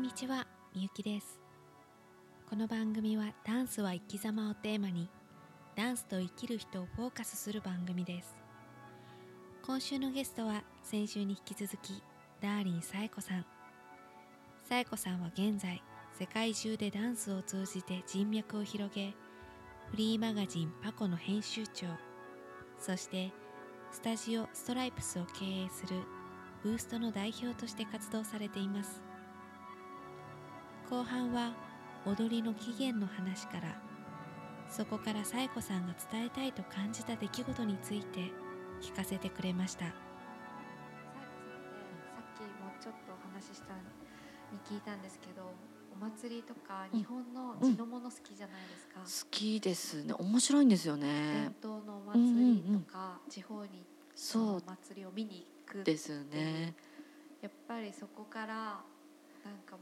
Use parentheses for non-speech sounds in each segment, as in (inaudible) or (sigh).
こんにちは、みゆきです。この番組はダンスは生き様をテーマに、ダンスと生きる人をフォーカスする番組です。今週のゲストは先週に引き続き、ダーリンさえこさん。さえこさんは現在、世界中でダンスを通じて人脈を広げ、フリーマガジンパコの編集長、そしてスタジオストライプスを経営するブーストの代表として活動されています。後半は踊りの起源の話からそこから紗恵子さんが伝えたいと感じた出来事について聞かせてくれました。さっきもちょっとお話ししたに聞いたんですけどお祭りとか日本の地のもの好きじゃないですか、好きですね。面白いんですよね。伝統のお祭りとか、地方にそうお祭りを見に行くですね。やっぱりそこからなんか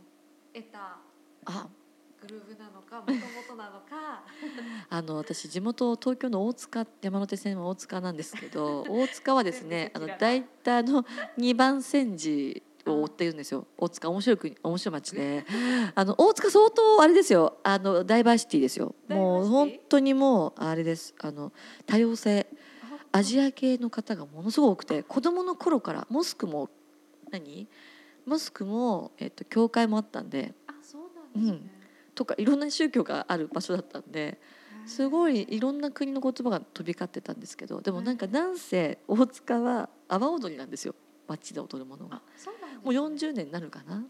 得たあ。グルーヴなのかもともとなのか。(laughs) あの私地元東京の大塚山手線は大塚なんですけど (laughs) 大塚はですねあの大体あの二番煎じを追ってるんですよ。大塚面白い国面白い町で。あの大塚相当あれですよ。あのダイバーシティですよ。もう本当にもうあれです。あの多様性。アジア系の方がものすごく多くて子供の頃からモスクも何？モスクも、えっと、教会もあったんであそうなんですね、とかいろんな宗教がある場所だったんですごいいろんな国の言葉が飛び交ってたんですけどでもなんかなんせ大塚は阿波踊りなんですよ。街で踊るものがもう40年になるかな。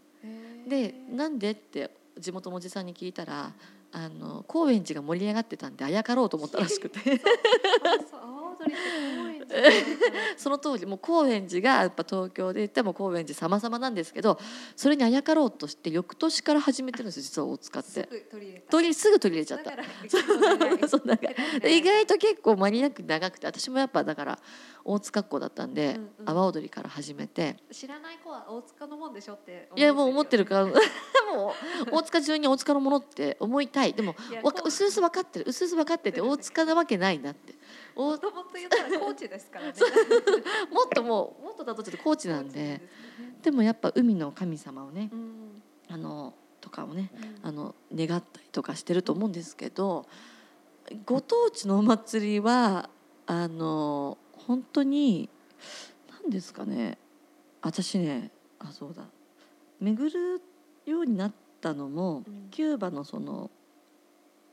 でなんでって地元のおじさんに聞いたらあの高円寺が盛り上がってたんであやかろうと思ったらしくて。あ (laughs) そう阿波その当時もう高円寺がやっぱ東京で言っても高円寺様々なんですけどそれにあやかろうとして翌年から始めてるんですよ実は大塚っすて。ぐ取りすぐ取り入れちゃった。(laughs) 意外と結構マニアック長くて私もやっぱだから大塚っ子だったんで、うんうん。阿波踊りから始めて。知らない子は大塚のもんでしょっていやもう思ってるか。ら (laughs) らもう大塚中に大塚のものって思いたい。でもうすうす分かってる。うすうす分かってて (laughs) 大塚なわけないなって。おもっもともと言ったらコーチですからね。(laughs) ともうもっとだとちょっと高知なんで。ね。でもやっぱ海の神様をねうん。あのとかをねうん。あの願ったりとかしてると思うんですけどご当地のお祭りはあの本当に何ですかね。私ねあそうだ。巡るようになったのも、うん。キューバのその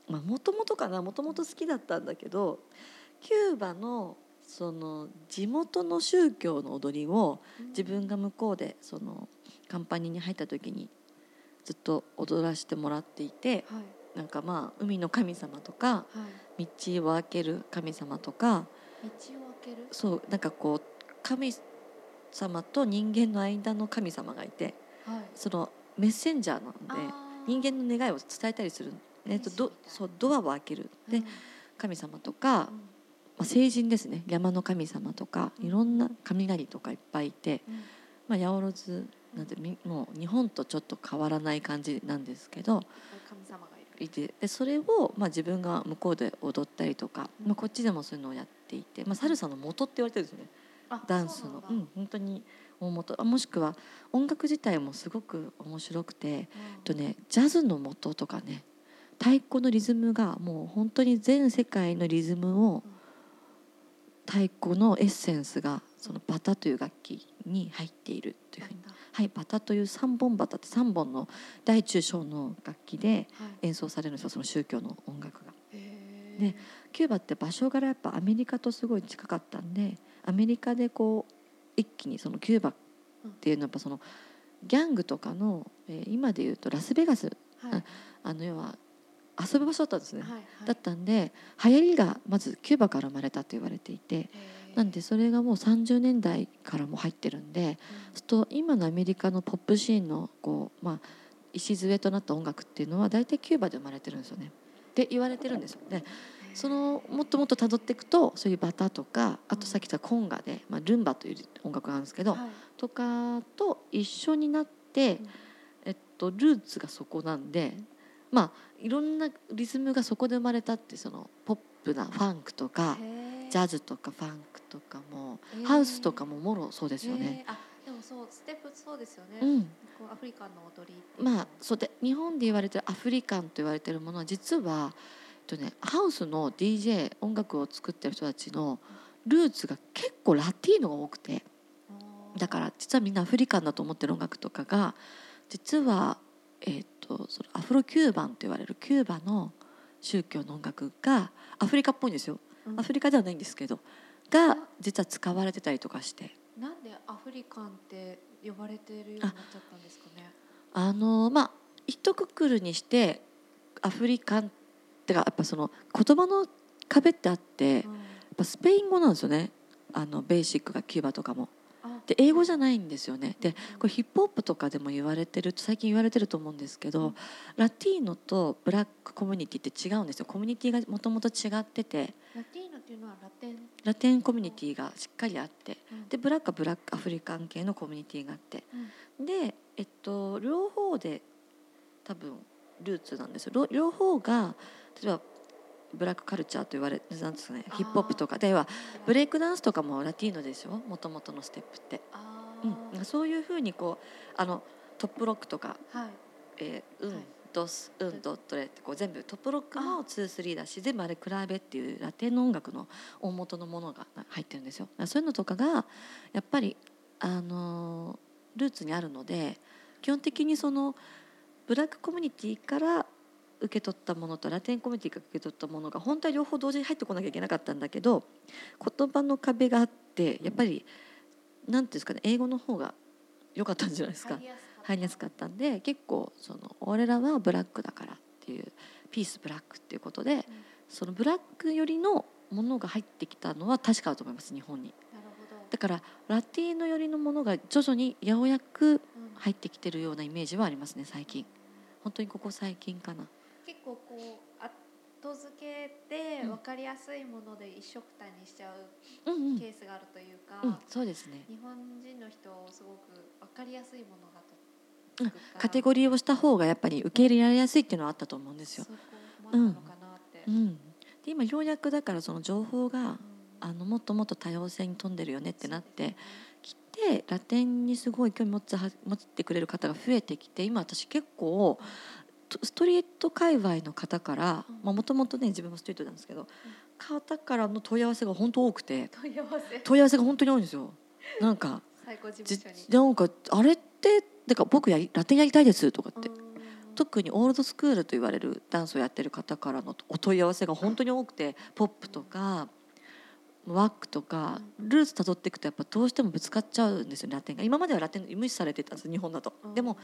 まあもともとかなもともと好きだったんだけどキューバのその地元の宗教の踊りを自分が向こうでそのカンパニーに入った時にずっと踊らせてもらっていてはい。なんかまあ海の神様とかはい。道を開ける神様とか道を開ける？そうなんかこう神様と人間の間の神様がいてはい。そのメッセンジャーなんで人間の願いを伝えたりする、えっと、どそうドアを開ける。でうん。神様とか、うんまあ、聖人ですね。山の神様とかいろんな雷とかいっぱいいて、うん。まあ、八百万なんてみもう日本とちょっと変わらない感じなんですけど神様がいてでそれを、まあ、自分が向こうで踊ったりとか、うん。まあ、こっちでもそういうのをやっていて、まあ、サルサの元って言われてるんですよね。あダンスの。うん本当に大元。あもしくは音楽自体もすごく面白くて、とね、ジャズの元とかね太鼓のリズムがもう本当に全世界のリズムを太鼓のエッセンスがそのバタという楽器に入っているというふうに。はい、バタという三本バタって三本の大中小の楽器ではい。演奏されるんですよその宗教の音楽が。へー。ねキューバって場所柄やっぱアメリカとすごい近かったんでアメリカでこう一気にそのキューバっていうのはやっぱそのギャングとかの、えー今で言うとラスベガスはい。あの要は遊ぶ場所だったんですね。はいはいだったんで流行りがまずキューバから生まれたと言われていてなんでそれがもう30年代からも入ってるんでうんと今のアメリカのポップシーンのこう、まあ、礎となった音楽っていうのは大体キューバで生まれてるんですよね。って言われてるんですよね。そのもっともっと辿っていくとそういうバタとかあとさっき言ったコンガで、まあ、ルンバという音楽があるんですけど、はいとかと一緒になって、うんえっと、ルーツがそこなんでまあいろんなリズムがそこで生まれたってそのポップなファンクとかジャズとかファンクとかもハウスとかももろそうですよね。あでもそうステップそうですよね、うん、こうアフリカンの踊りまあそうで日本で言われてるアフリカンと言われてるものは実は、えっとね、ハウスの DJ 音楽を作ってる人たちのルーツが結構ラティーノが多くて。だから実はみんなアフリカンだと思ってる音楽とかが実は、えっとそのアフロキューバンと言われるキューバの宗教の音楽がアフリカっぽいんですよ。うん。アフリカではないんですけどが実は使われてたりとかして。なんでアフリカンって呼ばれてるようになっちゃったんですかね？あのまあ一括りにしてアフリカンってかやっぱその言葉の壁ってあってやっうんぱスペイン語なんですよね。あのベーシックがキューバとかも。あで英語じゃないんですよね。でこれヒップホップとかでも言われてる最近言われてると思うんですけど、うん。ラティーノとブラックコミュニティって違うんですよ。コミュニティがもともと違ってて。ラティーノっていうのはラテン、ラテンコミュニティがしっかりあって。うん。でブラックはブラックアフリカン系のコミュニティがあって。で、えっと、両方で多分ルーツなんですよ。両両方が例えばブラックカルチャーと言われなんですかねヒップホップとかではブレイクダンスとかもラティーノですよもともとのステップって、あうん、そういうふうにこうあのトップロックとか、ーはい。えーうんはいドスうんドットレってこう全部トップロックもあ23だし全部あれクラーベっていうラテンの音楽の大元のものが入ってるんですよ。そういうのとかがやっぱりあのールーツにあるので基本的にそのブラックコミュニティから受け取ったものとラテンコミュニティから受け取ったものが本当は両方同時に入ってこなきゃいけなかったんだけど言葉の壁があってやっぱりなんていうんですかね英語の方が良かったんじゃないですか。入りやすかった。んで結構その俺らはブラックだからっていうピースブラックっていうことでそのブラックよりのものが入ってきたのは確かだと思います日本に。だからラティーノ寄りのものが徐々にようやくうん入ってきてるようなイメージはありますね最近。本当にここ最近かな。結構こう後付けでうん。分かりやすいもので一緒くたにしちゃうんううん。ケースがあるというか、うんそうですね。日本人の人すごく分かりやすいものがとうんカテゴリーをした方がやっぱり受け入れられやすいっていうのはあったと思うんですよ。うんで今ようやくだからその情報がうん。あのもっともっと多様性に富んでるよねってなってきてラテンにすごい興味持つは持ってくれる方が増えてきて今私結構とストリート界隈の方からうん。もともとね自分もストリートなんですけど方からの問い合わせが本当多くて問い合わせ。問い合わせが本当に多いんですよ。なんかなんかあれってだから僕やりラテンやりたいですとかってうん。特にオールドスクールと言われるダンスをやってる方からのお問い合わせが本当に多くてポップとかワックとかルーツたどっていくとやっぱどうしてもぶつかっちゃうんですよラテンが。今まではラテン無視されてたんです日本だと。うん。でも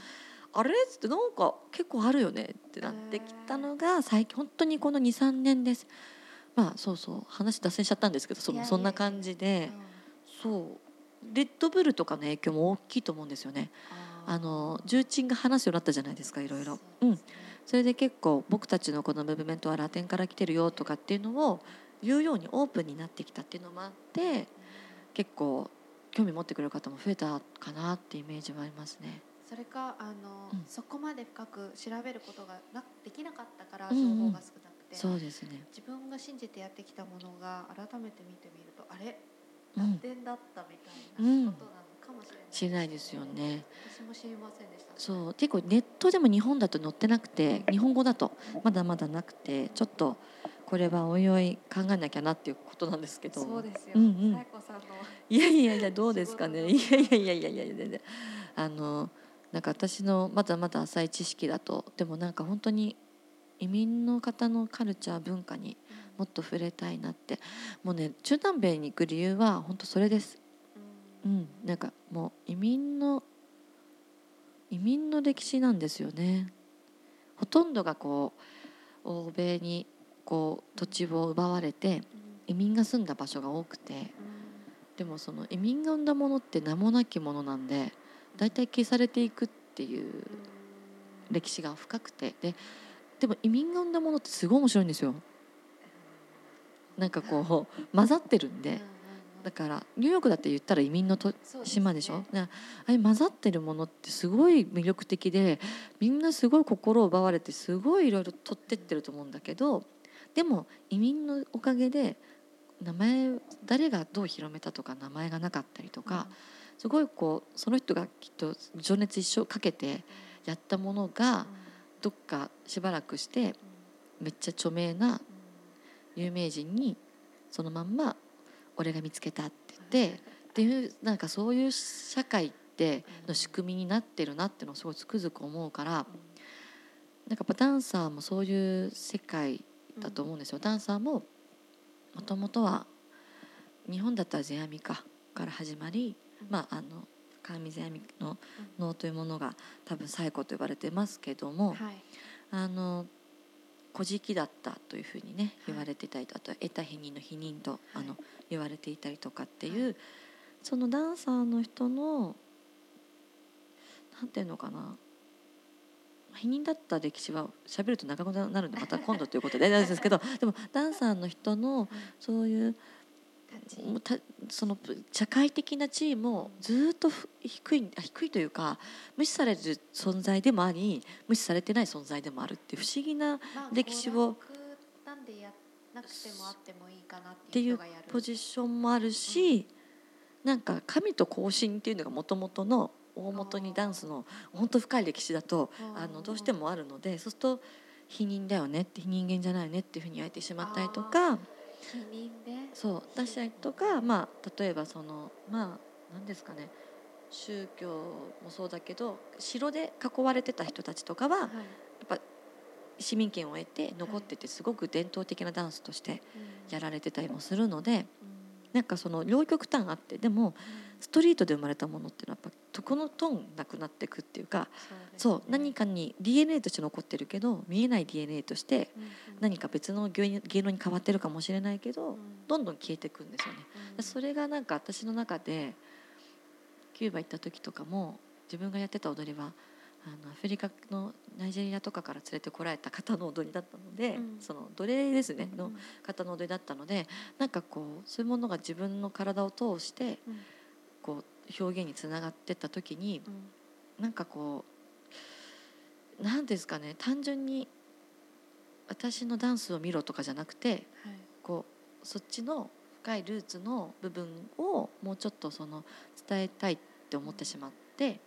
あれ？っつってなんか結構あるよねってなってきたのが最近本当にこの23年です。まあそうそう話脱線しちゃったんですけどそそんな感じで。そう。レッドブルとかの影響も大きいと思うんですよね。あの重鎮が話すようになったじゃないですかいろいろ。うん。それで結構僕たちのこのムーブメントはラテンから来てるよとかっていうのを言うようにオープンになってきたっていうのもあって結構興味持ってくれる方も増えたかなってイメージはありますね。それかあの、うん。そこまで深く調べることがなできなかったからうんうん。情報が少なくて、そうですね。自分が信じてやってきたものが改めて見てみるとあれ？うん。ラテンだったみたいうんなことなのかもしれない、知らないですよね。私も知りませんでした。そう。結構ネットでも日本だと載ってなくて日本語だとまだまだなくてちょっとこれはおいおい考えなきゃなっていうことなんですけど。そうですよ、うんうん。いやいやいやどうですかね。いやいやいやいやいや全然。あのなんか私のまだまだ浅い知識だとでもなんか本当に移民の方のカルチャー文化にもっと触れたいなってもうね中南米に行く理由は本当それです。ううんん、なんかもう移民の移民の歴史なんですよね。ほとんどがこう欧米にこう土地を奪われて移民が住んだ場所が多くて。でもその移民が生んだものって名もなきものなんで大体消されていくっていう歴史が深くて。ででも移民が生んだものってすごい面白いんですよ。なんかこう混ざってるんで。だからニューヨークだって言ったら移民のと島でしょ？であれ混ざってるものってすごい魅力的でみんなすごい心を奪われてすごいいろいろ取ってってると思うんだけどでも移民のおかげで名前誰がどう広めたとか名前がなかったりとか、すごいこうその人がきっと情熱一生かけてやったものがどっかしばらくしてめっちゃ著名な有名人にそのまんま「俺が見つけた」って言ってっていうなんかそういう社会っての仕組みになってるなっていうのをすごいつくづく思うからなんかやっぱダンサーもそういう世界だと思うんですよ。ダンサーももともとは日本だったら世阿弥かから始まり、まああの川見世阿弥の能というものが多分最古と呼ばれてますけども、はい。あの古事記だったというふうにね言われていたりとあとは得た否認の否認と、あの言われていたりとかっていう、そのダンサーの人のなんていうのかな否認だった歴史は喋ると長くなるんでまた今度ということで大丈夫ですけどでもダンサーの人のそういうたその社会的な地位もずっとふ低いあ低いというか無視される存在でもあり無視されてない存在でもあるって不思議なまあ歴史をでやなくてもあってもいいかなっってていうポジションもあるし、なんか神と交信っていうのがもともとの大元にダンスの本当深い歴史だとうん。あのどうしてもあるのでそうすると否認だよねって人間じゃないよねっていうふうに言われてしまったりとか否認でそう出したりとか、まあ、例えばそのまあ何ですかね。宗教もそうだけど城で囲われてた人たちとかはやっはいぱ市民権を得て残っててすごく伝統的なダンスとしてやられてたりもするのでなんかその両極端あってでもストリートで生まれたものっていうのはやっぱとこのトーンなくなっていくっていうかそう何かに DNA として残ってるけど見えない DNA として何か別の芸芸能に変わってるかもしれないけどどんどん消えていくんですよね。それがなんか私の中でキューバ行った時とかも自分がやってた踊りはあのアフリカのナイジェリアとかから連れてこられた方の踊りだったので、うん。その奴隷ですねの方の踊りだったのでなんかこうそういうものが自分の体を通してこう表現につながってった時になんかこう何ですかね単純に私のダンスを見ろとかじゃなくてこうそっちの深いルーツの部分をもうちょっとその伝えたいって思ってしまって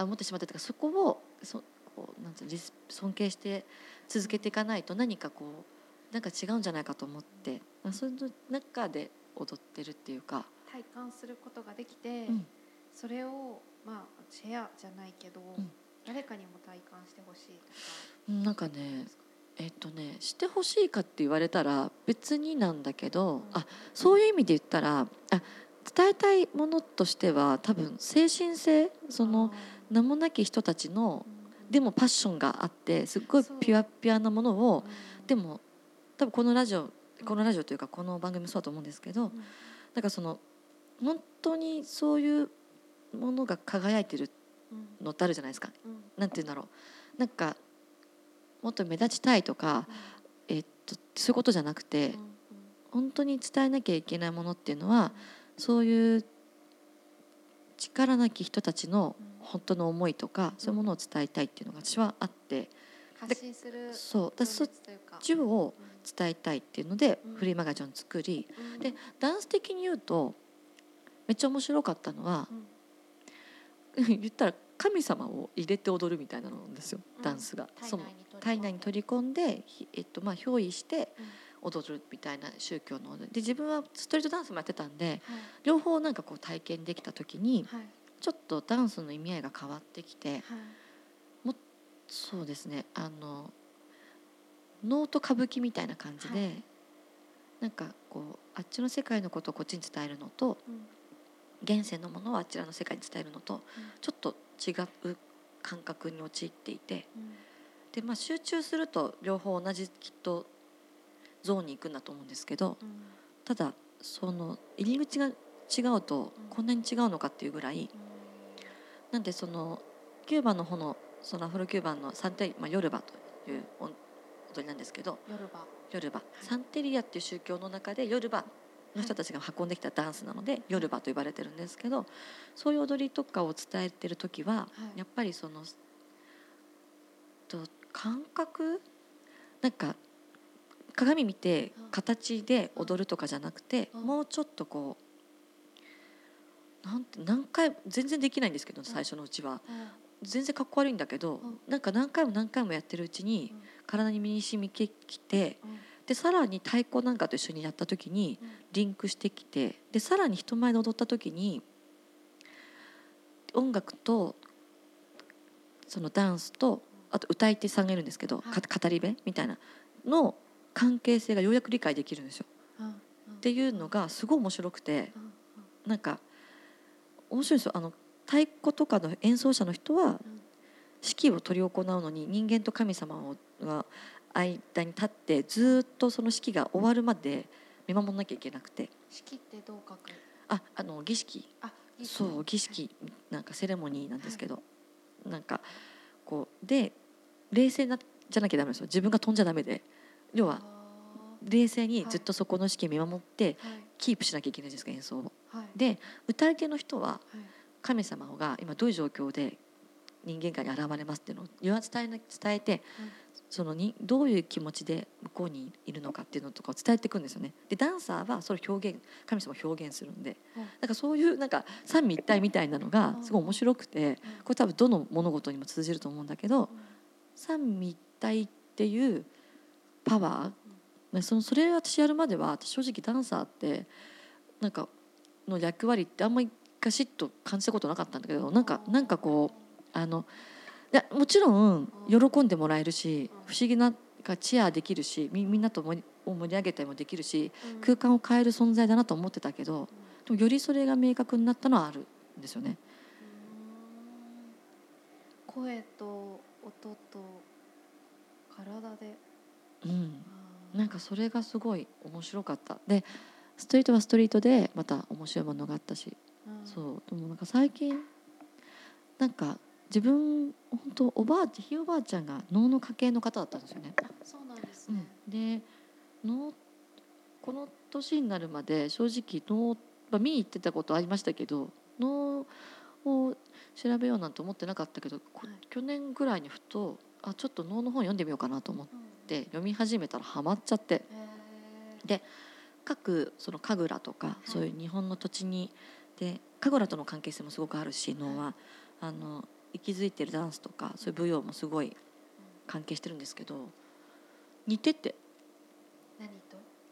あ思ってしまったというかそこをそこうなんていう尊敬して続けていかないと何かこうなんか違うんじゃないかと思ってあそういう中で踊ってるっていうか、体感することができてうん。それをまあシェアじゃないけどん。誰かにも体感してほしいとか。うんなんかねえっとねしてほしいかって言われたら別になんだけど、うん。あそういう意味で言ったらあ伝えたいものとしては多分精神性その名もなき人たちのでもパッションがあってすっごいピュアピュアなものをでもも多分このラジオこのラジオというかこの番組もそうだと思うんですけどだからその本当にそういうものが輝いてるのってあるじゃないですか。なんて言うんだろう。なんかもっと目立ちたいとか、えっとそういうことじゃなくて本当に伝えなきゃいけないものっていうのはそういう力なき人たちの本当の思いとかそういうものを伝えたいっていうのが私はあって。発信するそうだそっちを伝えたいっていうのでうん。フリーマガジンを作り。うん。でダンス的に言うとめっちゃ面白かったのは (laughs) 言ったら神様を入れて踊るみたいなのなんですようん。ダンスが。体その内に体内に取り込んで、ひえっとまあ、憑依してうん。踊るみたいな宗教の。踊りで自分はストリートダンスもやってたんではい。両方なんかこう体験できた時にはいちょっとダンスの意味合いが変わってきてはいそうですねあの能と歌舞伎みたいな感じで、はい。なんかこうあっちの世界のことをこっちに伝えるのとうん。現世のものをあちらの世界に伝えるのとちょっと違う感覚に陥っていてうん。で、まあ、集中すると両方同じきっとゾーンに行くんだと思うんですけどうん。ただその入り口が違うとうんこんなに違うのかっていうぐらいなんでそのキューバの方のそのアフロキューバンのサンテリ、まあ、ヨルバというお踊りなんですけど夜場ヨルバ。サンテリアっていう宗教の中でヨルバの人たちが運んできたダンスなのでヨルバと呼ばれてるんですけどそういう踊りとかを伝えてる時ははい。やっぱりそのと感覚？なんか鏡見てうん。形で踊るとかじゃなくてうん。もうちょっとこなんて何回全然できないんですけど最初のうちは。うん。全然かっこ悪いんだけど、うん。なんか何回も何回もやってるうちにうん。体に身に染みてきてうん。でさらに太鼓なんかと一緒にやった時にうん。リンクしてきてでさらに人前で踊った時に音楽とそのダンスとあと歌い手さんがいるんですけど、語り部みたいなの関係性がようやく理解できるんですよ。っていうのがすごい面白くてうなんか面白いですよ。あの太鼓とかの演奏者の人はうん指揮を執り行うのに人間と神様をが間に立ってずっとその指揮が終わるまで見守らなきゃいけなくて。式ってどう書く？ああの儀式。そう儀式。なんかセレモニーなんですけど、なんかこうで冷静なじゃなきゃダメですよ。自分が飛んじゃダメで。要はあ冷静にずっとそこの指揮見守ってーはいキープしなきゃいけないじゃないですか演奏を。はい。で歌い手の人ははい。神様が今どういう状況で人間界に現れますっていうのを言わ伝えな伝えて、そのにどういう気持ちで向こうにいるのかっていうのとかを伝えていくんですよね。でダンサーはそれを表現神様を表現するんで、うんなんかそういうなんか三位一体みたいなのがすごい面白くて、うんこれ多分どの物事にも通じると思うんだけどうん三位一体っていうパワー、ねそのそれ私やるまでは私正直ダンサーってなんかの役割ってあんまりガシッと感じたことなかったんだけどなんかなんかこうあのいやもちろん喜んでもらえるしうん不思議ながチアできるしみみんなと盛りを盛り上げたりもできるしうん。空間を変える存在だなと思ってたけどでもよりそれが明確になったのはあるんですよね。うん。声と音と体で。うん、なんかそれがすごい面白かった。でストリートはストリートでまた面白いものがあったし。うん。そう。でもなんか最近なんか自分本当おばあちゃんひいおばあちゃんが能の家系の方だったんですよね。あそうなんですね。うん、で能この年になるまで正直能、まあ、見に行ってたことありましたけど能を調べようなんて思ってなかったけど、こはい。去年ぐらいにふとあちょっと能の本読んでみようかなと思っうんて読み始めたらハマっちゃって。で各その神楽とか、いそういう日本の土地にで神楽との関係性もすごくあるし能は、あの息づいてるダンスとかそういう舞踊もすごい関係してるんですけど似てて。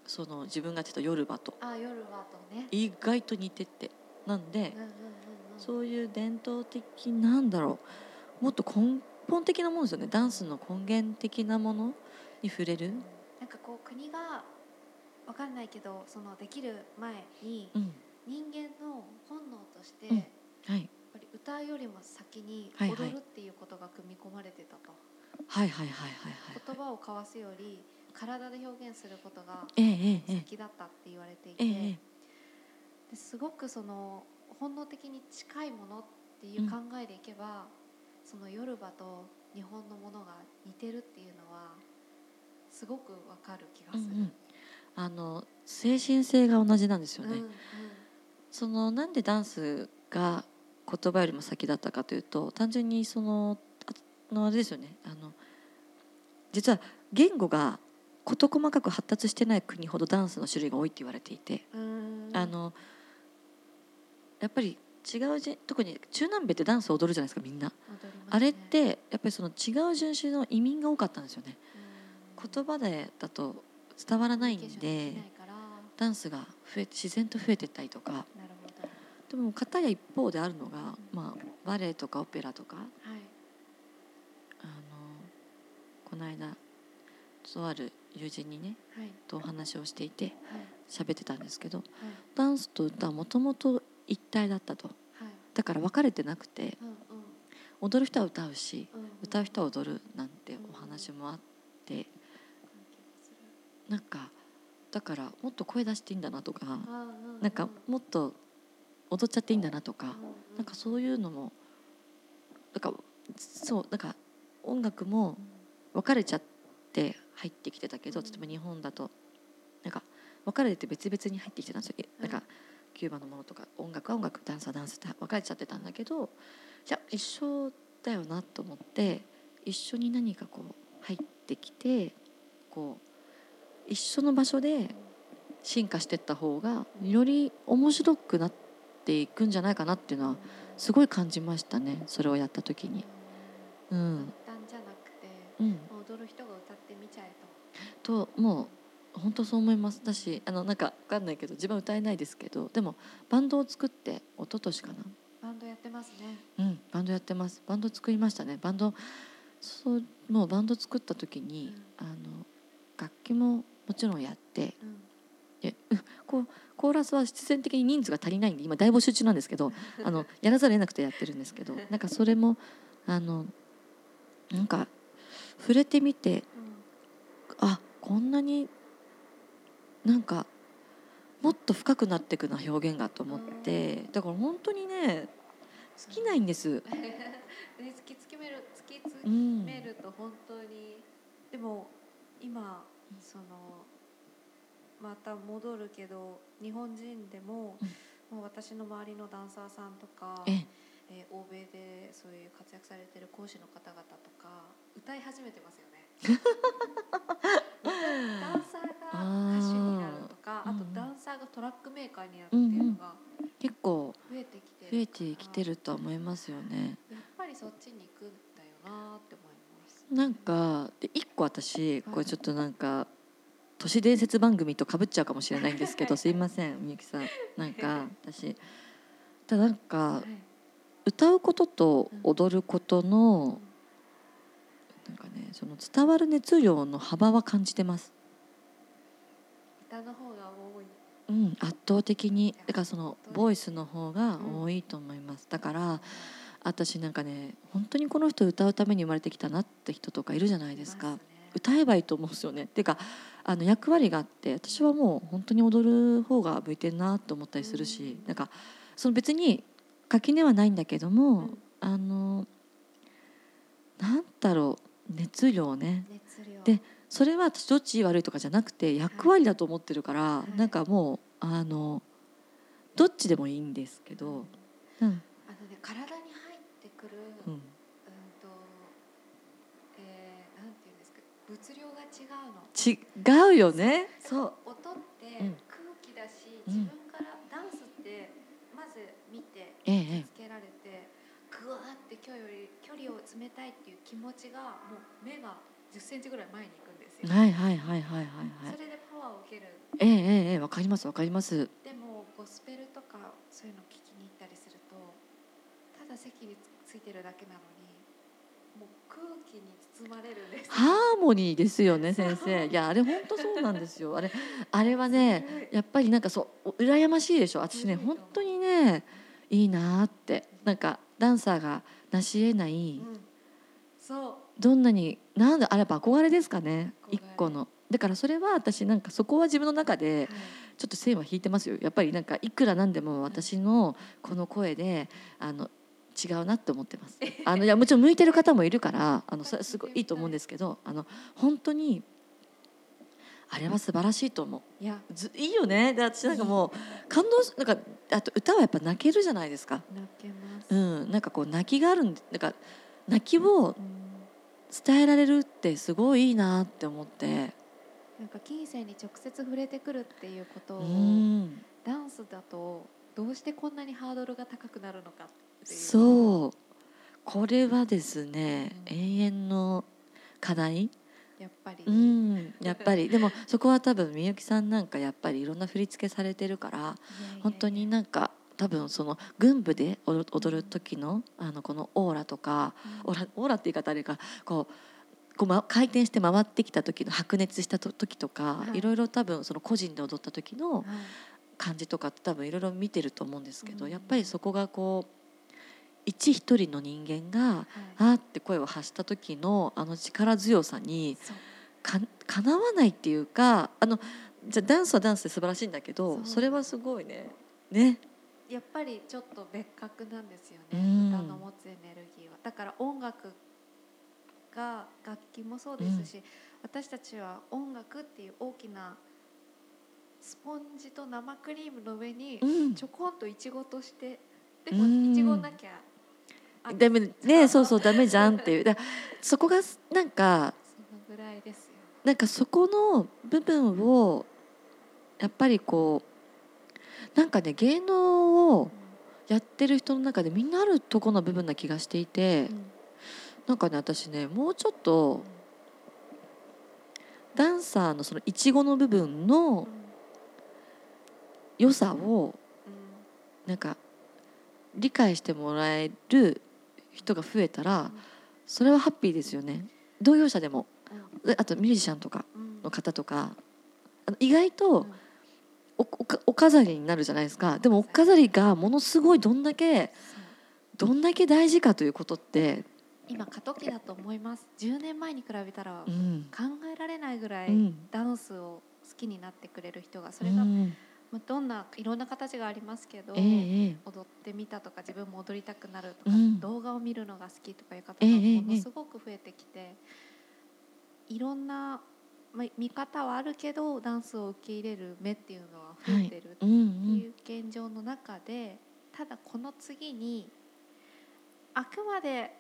その自分がやってた夜場と。あ夜はとね。意外と似てて。なんでそういう伝統的なんだろう。もっと根本的なものですよね。ダンスの根源的なものに触れる？なんかこう国がわかんないけどそのできる前にうん。人間の本能として、うん。やっはい、ぱり歌うよりも先に踊るっていうことが組み込まれてたと、はいはいはいはいはい。言葉を交わすより体で表現することが先だったって言われていて、えええですごくその本能的に近いものっていう考えでいけば、そのヨルバと日本のものが似てるっていうのはすごくわかる気がする。うんうん。あの精神性が同じなんですよね。うんうん。そのなんでダンスが言葉よりも先だったかというと単純にそのあのあれですよね。あの実は言語が事細かく発達してない国ほどダンスの種類が多いって言われていて、うん。あのやっぱり違うじ特に中南米ってダンスを踊るじゃないですかみんな、ね。あれってやっぱりその違う人種の移民が多かったんですよね。うん言葉でだと伝わらないんでダンスが増え自然と増えてったりとか。でも片や一方であるのが、まあ、バレエとかオペラとか。はい。あのこの間とある友人にねはい。とお話をしていてはい。喋ってたんですけどはい。ダンスと歌はもともと一体だったと。はい。だから分かれてなくてうん。踊る人は歌うしうんうん。歌う人は踊るなんてお話もあってなんかだからもっと声出していいんだなとかなんかもっと踊っちゃっていいんだなとかなんかそういうのもなんかそうなんか音楽も分かれちゃって入ってきてたけどうん。例えば日本だとなんか分かれて別々に入ってきてたんですよ、はいなんかキューバのものとか音楽は音楽ダンスはダンスって分かれちゃってたんだけどいや一緒だよなと思って一緒に何かこう入ってきてこう一緒の場所で進化していった方がより面白くなっていくんじゃないかなっていうのはすごい感じましたねそれをやった時に。うん、単じゃなくてうん、踊る人が歌ってみちゃえと。ともう本当そう思います。だしあのなんか分かんないけど自分は歌えないですけどでもバンドを作って一昨年かな。バンドやってますね。うんバンドやってます。バンド作りましたね。バンドそうもうバンド作った時に、あの楽器ももちろんやって。うん。でうんこうコーラスは必然的に人数が足りないんで今大募集中なんですけどあのやらざるを得なくてやってるんですけどなんかそれもあのなんか触れてみてあこんなになんかもっと深くなっていくな表現がと思ってだから本当にね尽きないんです。(laughs) ね突きつけめる突きつうん。めると本当にでも今そのまた戻るけど日本人でも、もう私の周りのダンサーさんとか、えええー欧米でそういう活躍されてる講師の方々とか歌い始めてますよね。ダンサーが歌手になるとかあとダンサーがトラックメーカーになるっていうのが結構増えてきてる増えてきてるとは思いますよね。やっぱりそっちに行くんだよなって思。なんかで一個私これちょっとなんか都市伝説番組とかぶっちゃうかもしれないんですけどすいませんみゆきさん。なんか (laughs) 私。なんかはい。歌うことと踊ることのなんかねその伝わる熱量の幅は感じてます。歌の方が多い。うん、圧倒的に。だからそのボイスの方が多いと思います。だから私なんかね本当にこの人歌うために生まれてきたなって人とかいるじゃないですか。ね。歌えばいいと思うんですよね。っていうかあの役割があって私はもう本当に踊る方が向いてるなと思ったりするし、うん。なんかその別に垣根はないんだけども、うん。あのなんだろう熱量ね。熱量。でそれは私どっち悪いとかじゃなくて役割だと思ってるから、い。なんかもうあのどっちでもいいんですけうん。ど、うん。あのね体に入ってくる、ううん、ん、と、えー、なんていうんですか物量が違うの。違うよねそう音ってうん空気だし、うん自分からダンスってまず見てつけられて、ぐわーって今日より距離を詰めたいっていう気持ちがもう目が10センチぐらい前に行くんですよ。えはいはいはいはいはいはいそれでパワーを受ける。ええええええわかりますわかりますでもゴスペルとかそういうの聞きに行ったりするとただ席についてるだけなのにハーモニーですよね先生。いやあれ本当そうなんですよ。あれ (laughs) あれはねやっぱりなんかそう羨ましいでしょ。私ねうん本当にねいいなーって。なんかダンサーが成し得ないうん、そう。どんなになんだあれやっぱ憧れですかね一個の。だからそれは私なんかそこは自分の中でちょっと線は引いてますよ。やっぱりなんかいくらなんでも私のこの声であの違うなって思ってます。あのいやもちろん向いてる方もいるからあのそれはすごいいいと思うんですけどあの本当にあれは素晴らしいと思う。いや。ずいいよね。で私なんかもう感動すなんかあと歌はやっぱ泣けるじゃないですか。泣けます、うん。なんかこう泣きがあるんでなんか泣きをうん伝えられるってすごいいいなって思って。なんか金銭に直接触れてくるっていうことうを、ん。ダンスだとどうしてこんなにハードルが高くなるのかっていうそう。これはですね、うん。永遠の課題？やっぱり、うんやっぱり。(laughs) でもそこは多分みゆきさんなんかやっぱりいろんな振り付けされてるから本当になんか多分その軍部で踊踊る時のあのこのオーラとかうん。オーラオーラって言い方あれかこうこう、ま、回転して回ってきた時の白熱したと時とか、はい。い、ろいろ多分その個人で踊った時のはい。感じとかって多分いろいろ見てると思うんですけど、うん。やっぱりそこがこう一一人の人間がはい。あーって声を発した時のあの力強さにかかなわないっていうかあのじゃあダンスはダンスで素晴らしいんだけどそれはすごいね。ね。やっぱりちょっと別格なんですよね、うん。歌の持つエネルギーは。だから音楽が楽器もそうですし、私たちは音楽っていう大きなスポンジと生クリームの上にうん。ちょこんといちごとしてでうん。もいちごなきゃあダメねそうそうダメじゃんっていう。だそこがなんかそのぐらいですよ。なんかそこの部分をやっぱりこうなんかね芸能をやってる人の中でみんなあるとこの部分な気がしていて、うん。なんかね私ねもうちょっとダンサーのそのイチゴの部分うんのうん。良さをなんか理解してもらえる人が増えたらそれはハッピーですよね。同業者でも。であとミュージシャンとかうん。の方とか意外とうん。おおかお飾りになるじゃないですか。でもお飾りがものすごいどんだけどんだけ大事かということって、今過渡期だと思います。10年前に比べたら考うん。えられないぐらいうん。ダンスを好きになってくれる人がそれが、うんまあ、どんないろんな形がありますけど、ええええ。踊ってみたとか自分も踊りたくなるとか、うん。動画を見るのが好きとかいう方がええええものすごく増えてきて、いろんな、まあ、見方はあるけどダンスを受け入れる目っていうのは増えてるっていう現状の中で、ただこの次にあくまで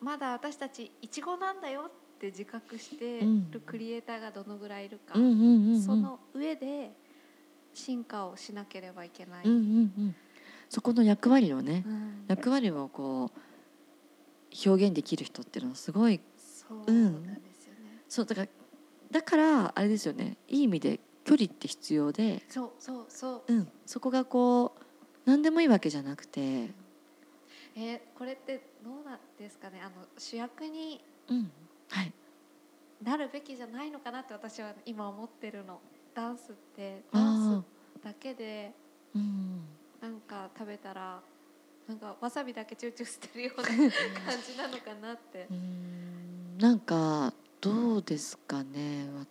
まだ私たちいちごなんだよって自覚してうん。るクリエイターがどのぐらいいるか、うん。その上で進化をしなければいけない。うんうんうんそこの役割をねうん役割をこう表現できる人っていうのはすごいそうなんですよね。そうだからだからあれですよねいい意味で距離って必要で、そうそうそう。うん、そこがこう何でもいいわけじゃなくて、えーこれってどうなんですかね。あの主役にうんはい、なるべきじゃないのかなって私は今思ってるの。ダンスってダンスだけでうん、なんか食べたらなんかわさびだけチューチューしてるような (laughs) 感じなのかなって。う。ん。なんかどうですかね。わ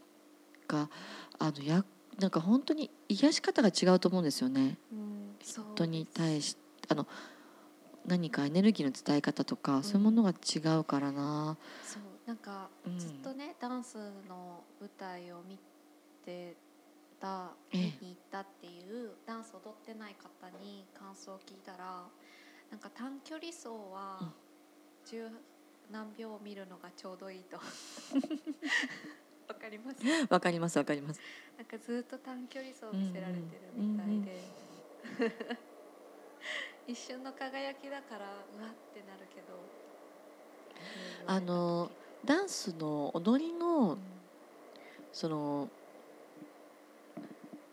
かあのやなんか本当に癒し方が違うと思うんですよね。うん、人に対しあの何かエネルギーの伝え方とか、ん。そういうものが違うからな、そうなんかうん。ずっとね、ダンスの舞台を見てたええ。見に行ったっていうダンス踊ってない方に感想を聞いたらなんか短距離走はうん。十何秒を見るのがちょうどいいと。(laughs) わかります？わかりますわかります。なんかずっと短距離走を見せられてるみたいで、(laughs) 一瞬の輝きだからうわってなるけど。あのダンスの踊りのうん。その、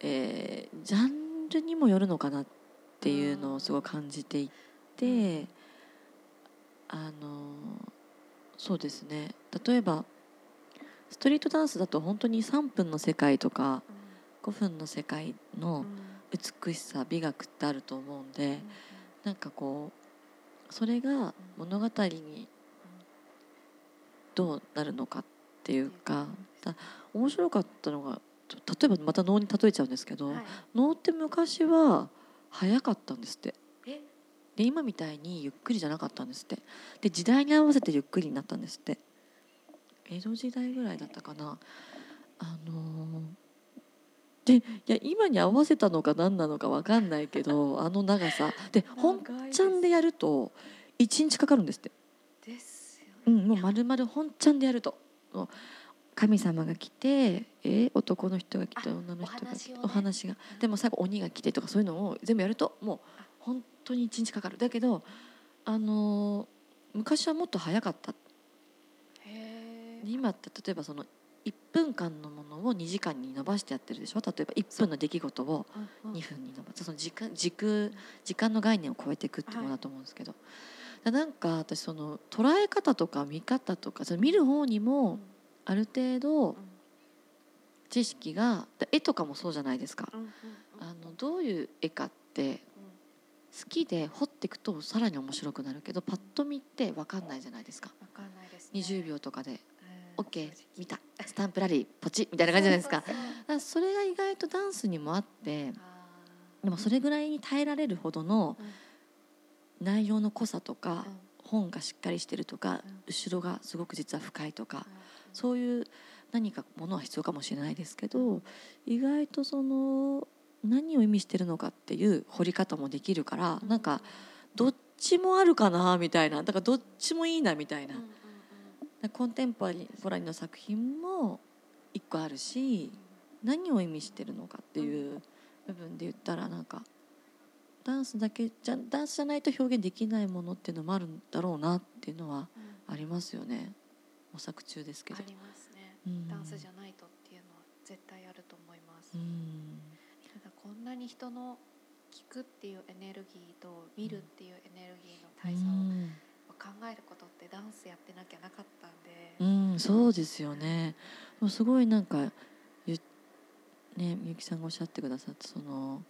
えージャンルにもよるのかなっていうのをすごい感じていて、あのそうですね。例えばストリートダンスだと本当に3分の世界とか5分の世界の美しさ美学ってあると思うんでなんかこうそれが物語にどうなるのかっていうか面白かったのが例えばまた能に例えちゃうんですけど、はい。能って昔は早かったんですって。え？で今みたいにゆっくりじゃなかったんですって。で時代に合わせてゆっくりになったんですって。江戸時代ぐらいだったかな。あのーでいや今に合わせたのか何なのか分かんないけど (laughs) あの長さ。で本ちゃんでやると1日かかるんですって。ですよね、うん、もう丸々本ちゃんでやると神様が来てえ男の人が来てあ女の人が来てお話が。でも最後鬼が来てとかそういうのを全部やるともうあ。本当に一日かかる。だけどあのー昔はもっと早かった。今って例えばその1分間のものを2時間に伸ばしてやってるでしょ？例えば1分の出来事をー2分に伸ばす。その時間時空時間の概念を超えていくっていうものだと思うんですけど、だなんか私その捉え方とか見方とかその見る方にもある程度知識がで絵とかもそうじゃないですか。あのどういう絵かって好きで掘っていくとさらに面白くなるけどパッと見って分かんないじゃないですか。わかんないですね。20秒とかでうん「OK 見た。スタンプラリーポチ」みたいな感じじゃないですか。そうそれが意外とダンスにもあってでもそれぐらいに耐えられるほどのうん。内容の濃さとかうん。本がしっかりしてるとかうん。後ろがすごく実は深いとかうんそういう何かものは必要かもしれないですけど意外とその何を意味してるのかっていう掘り方もできるからなんかどっちもあるかなみたいなだからどっちもいいなみたいな。コンテンポラリーの作品も一個あるし何を意味してるのかっていう部分で言ったらなんかダンスだけじゃダンスじゃないと表現できないものっていうのもあるんだろうなっていうのはうん。ありますよね模索中ですけど。あ。りますね、うん。ダンスじゃないとっていうのは絶対あると思います、うん。ただこんなに人の聞くっていうエネルギーと見るっていうエネルギーの大差を考えることってダンスやってなきゃなかったんで、うん、うん、そうですよね。でもすごいなんかゆねみゆきさんがおっしゃってくださってその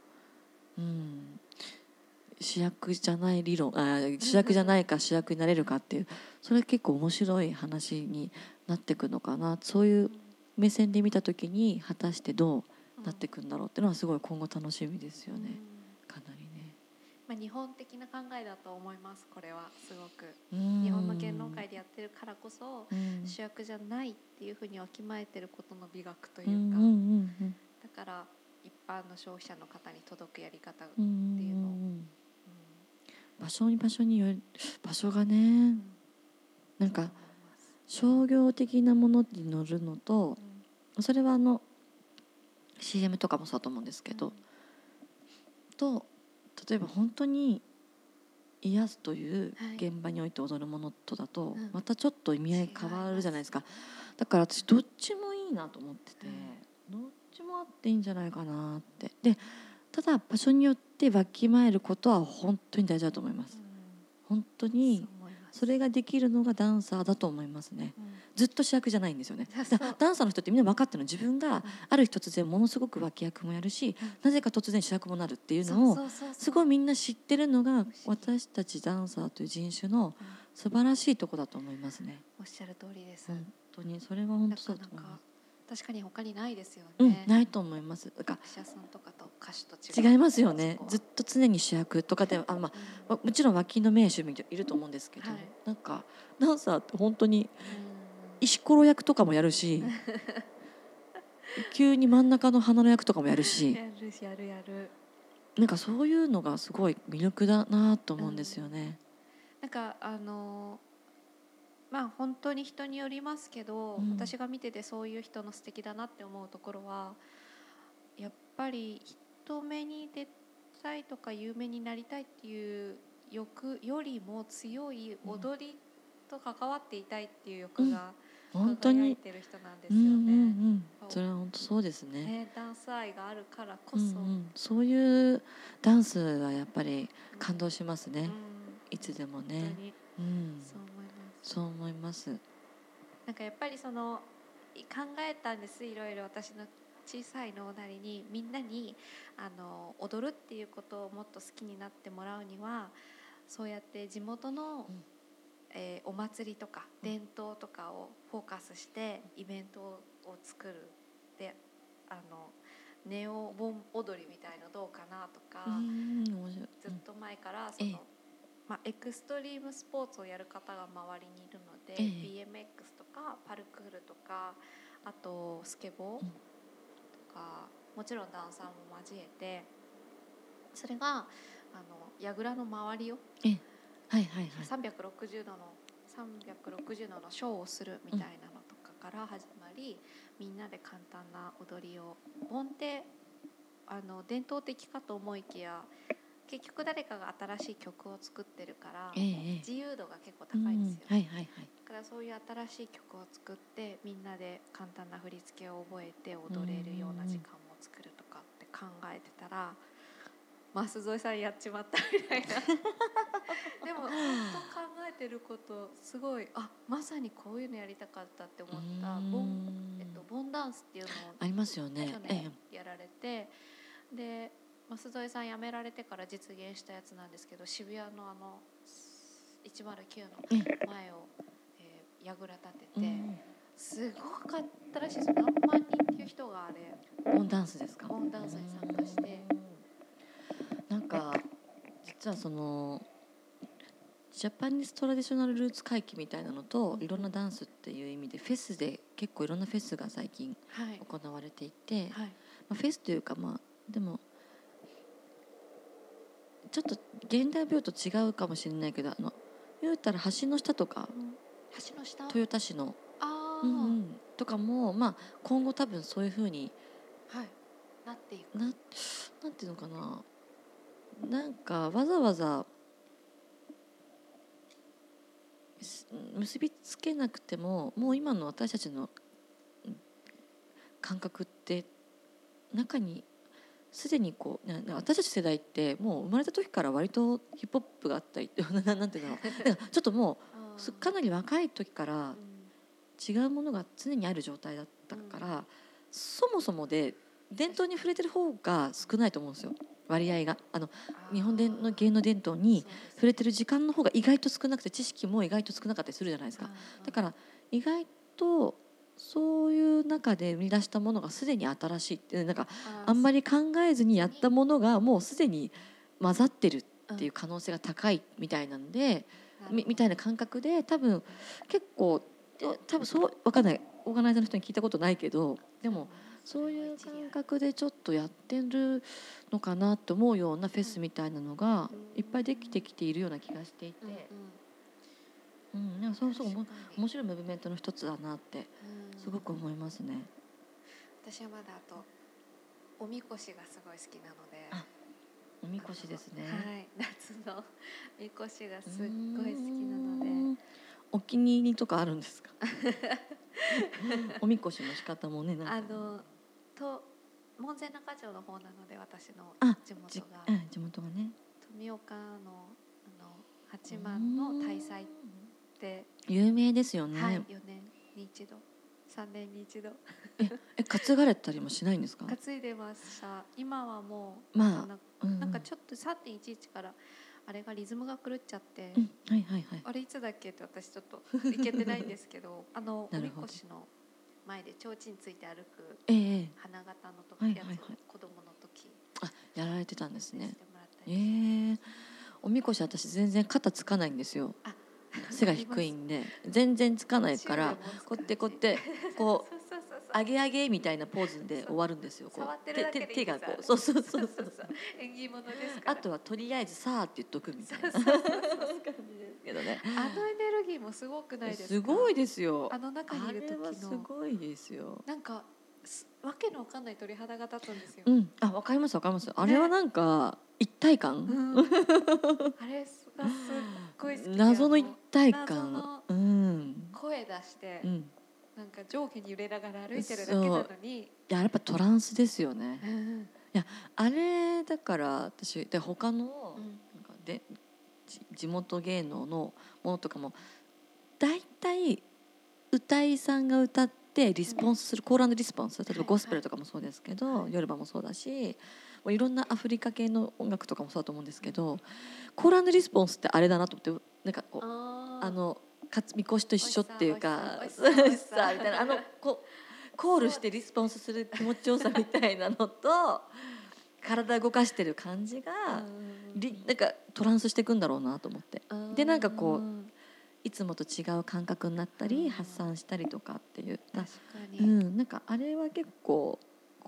うん主役じゃない理論あ主役じゃないか主役になれるかっていうそれ結構面白い話になってくのかな。そういう目線で見た時に果たしてどうなってくんだろうっていうのはすごい今後楽しみですようんね。かなりね。まあ、日本的な考えだと思いますこれはすごく。日日本の芸能界でやってるからこそうん。主役じゃないっていうふうにわきまえてることの美学というか、だから一般の消費者の方に届くやり方、っていうのをうん場所に場所による場所がねなんか商業的なものに乗るのとそれはあの CM とかもそうだと思うんですけど、と例えば本当に癒すというはい現場において踊るものとだと、うん。またちょっと意味合い変わるじゃないですか。だから私どっちもいいなと思ってて、どっちもあっていいんじゃないかなって。でただ場所によってわきまえることは本当に大事だと思います。本当にそれができるのがダンサーだと思いますね。ずっと主役じゃないんですよね。ダンサーの人ってみんな分かってるの。自分がある日突然ものすごく脇役もやるし、うん。なぜか突然主役もなるっていうのをすごいい、みんな知ってるのが私たちダンサーという人種のうん。素晴らしいとこだと思いますね。おっしゃる通りです、本当にそれは本当そうだと思います確かに他にないですようんね、ないと思います。だか役者さんとかと歌手とら違う。違いますよね。ずっと常に主役とかであまあもちろん脇の名手もいると思うんですけど、はい。なんかダンサーって本当にうん。石ころ役とかもやるし (laughs) 急に真ん中の花の役とかもやるしやるしやるやる。なんかそういうのがすごい魅力だなと思うんですよね。なんかあのまあ本当に人によりますけど、うん私が見ててそういう人の素敵だなって思うところはやっぱり人目に出たいとか有名になりたいっていう欲よりも強い踊りと関わっていたいっていう欲が本当に、てる人なんですようんうんうね。ん、それは本当そうですね。ねダンス愛があるからこそ、うんうん、そういうダンスはやっぱり感動しますね。うんいつでも本当ね。にうん、そう。そう思います。なんかやっぱりそのい考えたんですいろいろ。私の小さい脳なりにみんなにあの踊るっていうことをもっと好きになってもらうにはそうやって地元の、うん。えーお祭りとかうん伝統とかをフォーカスしてイベントを作る。であのネオ盆踊りみたいのどうかなとか。ずっと前からその、ええまあ、エクストリームスポーツをやる方が周りにいるので、ええ。BMX とかパルクールとかあとスケボーうん。とか、もちろんダンサーも交えてそれがあの櫓の周りをはいはいはい。360度の360度のショーをするみたいなのとかから始まり、みんなで簡単な踊りを盆ってあの伝統的かと思いきや結局誰かが新しい曲を作ってるから、ええええ。自由度が結構うん高いんですよ、はいはいはい。だからそういう新しい曲を作ってみんなで簡単な振り付けを覚えて踊れるような時間も作るとかって考えてたら (laughs) 舛添さんやっちまったみたいな。でも本当考えてることすごいあまさにこういうのやりたかったって思ったボン,、えっと、ボンダンスっていうのをありますよね。去。え年やられて、で舛添さん辞められてから実現したやつなんですけど渋谷のあの109のえ前を、えー、櫓立てえ。て、うん。すごかったらしいです。何万人っていう人があれボンダンスですか？ボンダンスに参加して。なんか実はそのジャパニーズトラディショナルルーツ回帰みたいなのとうん。いろんなダンスっていう意味でフェスで結構いろんなフェスが最近はい。行われていて、はい。まあ、フェスというかまあでもちょっと現代病と違うかもしれないけどあの言うたら橋の下とか橋の下？豊田市の、ああ、うんうん、とかも、まあ、今後多分そういうふうにはい。なっていく。ななんていうのかな。なんかわざわざす結びつけなくてももう今の私たちのうん感覚って中にすでにこうなな私たち世代ってもう生まれた時から割とヒップホップがあったりな (laughs) なんていうのだからちょっともうすかなり若い時から違うものが常にある状態だったから、そもそもで伝統に触れてる方が少ないと思うんですよ。割合が。あの日本での芸能伝統に触れてる時間の方が意外と少なくて知識も意外と少なかったりするじゃないですか。だから意外とそういう中で生み出したものがすでに新しいってなんかあんまりり考えずにやったものがもうすでに混ざってるっていう可能性が高いみたいなんで、みみたいな感覚で多分結構で多分そうわかんない。オーガナイザーの人に聞いたことないけどでもそういう感覚でちょっとやってるのかなと思うようなフェスみたいなのがいっぱいできてきているような気がしていて、うんなんかそうそうおも面白いムーブメントの一つだなってすごく思いますね。私はまだあとおみこしがすごい好きなのであおみこしですね。はい夏の (laughs) みこしがすっごい好きなのでお気に入りとかあるんですか？(laughs) おみこしの仕方もね、なんかあのと門前仲町の方なので私のあ地元じがうん地元がね。富岡のあの八幡の大祭って、有名ですよね。はい4年に一度。3年に一度。え担がれたりもしないんですか？担いでました。今はもう、まあなうん。なんかちょっと3.11からあれがリズムが狂っちゃって、うんはいはいはい。あれいつだっけって私ちょっと (laughs) いけてないんですけどあのおみこしの前で提灯ついて歩くえ花形の時、はいはいはい。子供の時。あやられてたんですね。えりえ。おみこし私全然肩つかないんですよ。あ。背が低いんで全然つかないからこうやってこうやってこうそうそうそうそう上げ上げみたいなポーズで終わるんですよ。こう手手がこうそうそうそうそう。縁起物ですあとはとりあえずさあって言っとくみたいなけどね。あのエネルギーもすごくないですか？すごいですよ。あの中にいる時あれはすのごいですよ。なんかすわけのわかんない鳥肌が立つんですよ、うん、あ、わかりますわかります。あれはなんか一体感、うんあれがすっごい好きで謎の一体謎感の、うん、声出して、うん。いなんか上下に揺れながら歩いてるだけなのに、ややっぱトランスですよね。うんあれだから私で他のうん。なんかでじ地元芸能のものとかも大体歌いさんが歌ってリスポンスする、コールリスポンス例えばはいゴスペルとかもそうですけど、はい。ヨルバもそうだしいろんなアフリカ系の音楽とかもそうだと思うんですけどコールリスポンスってあれだなと思ってなんかこうあのかつみこしと一緒っていうかさ (laughs) みたいなあのこうコールしてリスポンスする気持ちよさみたいなのと体動かしてる感じがなんかトランスしていくんだろうなと思って。うんでなんかこういつもと違う感覚になったりうん。発散したりとかっていう。な確かに、うんなんかあれは結構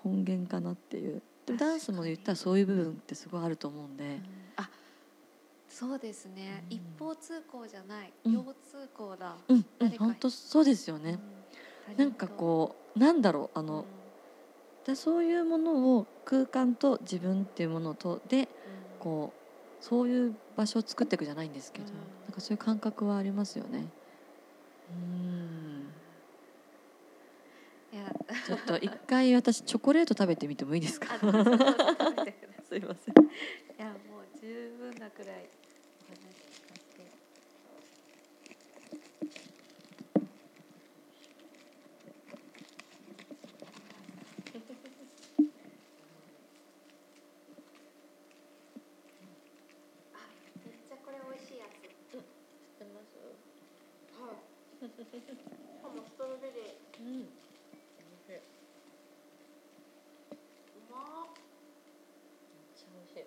根源かなっていうでもダンスも言ったらそういう部分ってすごいあると思うんで。うん。あそうですね、うん。一方通行じゃない、うん。両通行だ、うん、うん、本当そうですよね。うん。なんかこうなんだろうあうの、でそういうものを空間と自分っていうものとでうん。こうそういう場所を作っていくじゃないんですけど、うん。なんかそういう感覚はありますよね。うんちょっと一回私チョコレート食べてみてもいいですか？(laughs) すいません。いやもう十分なくらいお話聞かせてあめっちゃこれ美味しいやつはいしかもストロベリーうん。うまっ美味しい。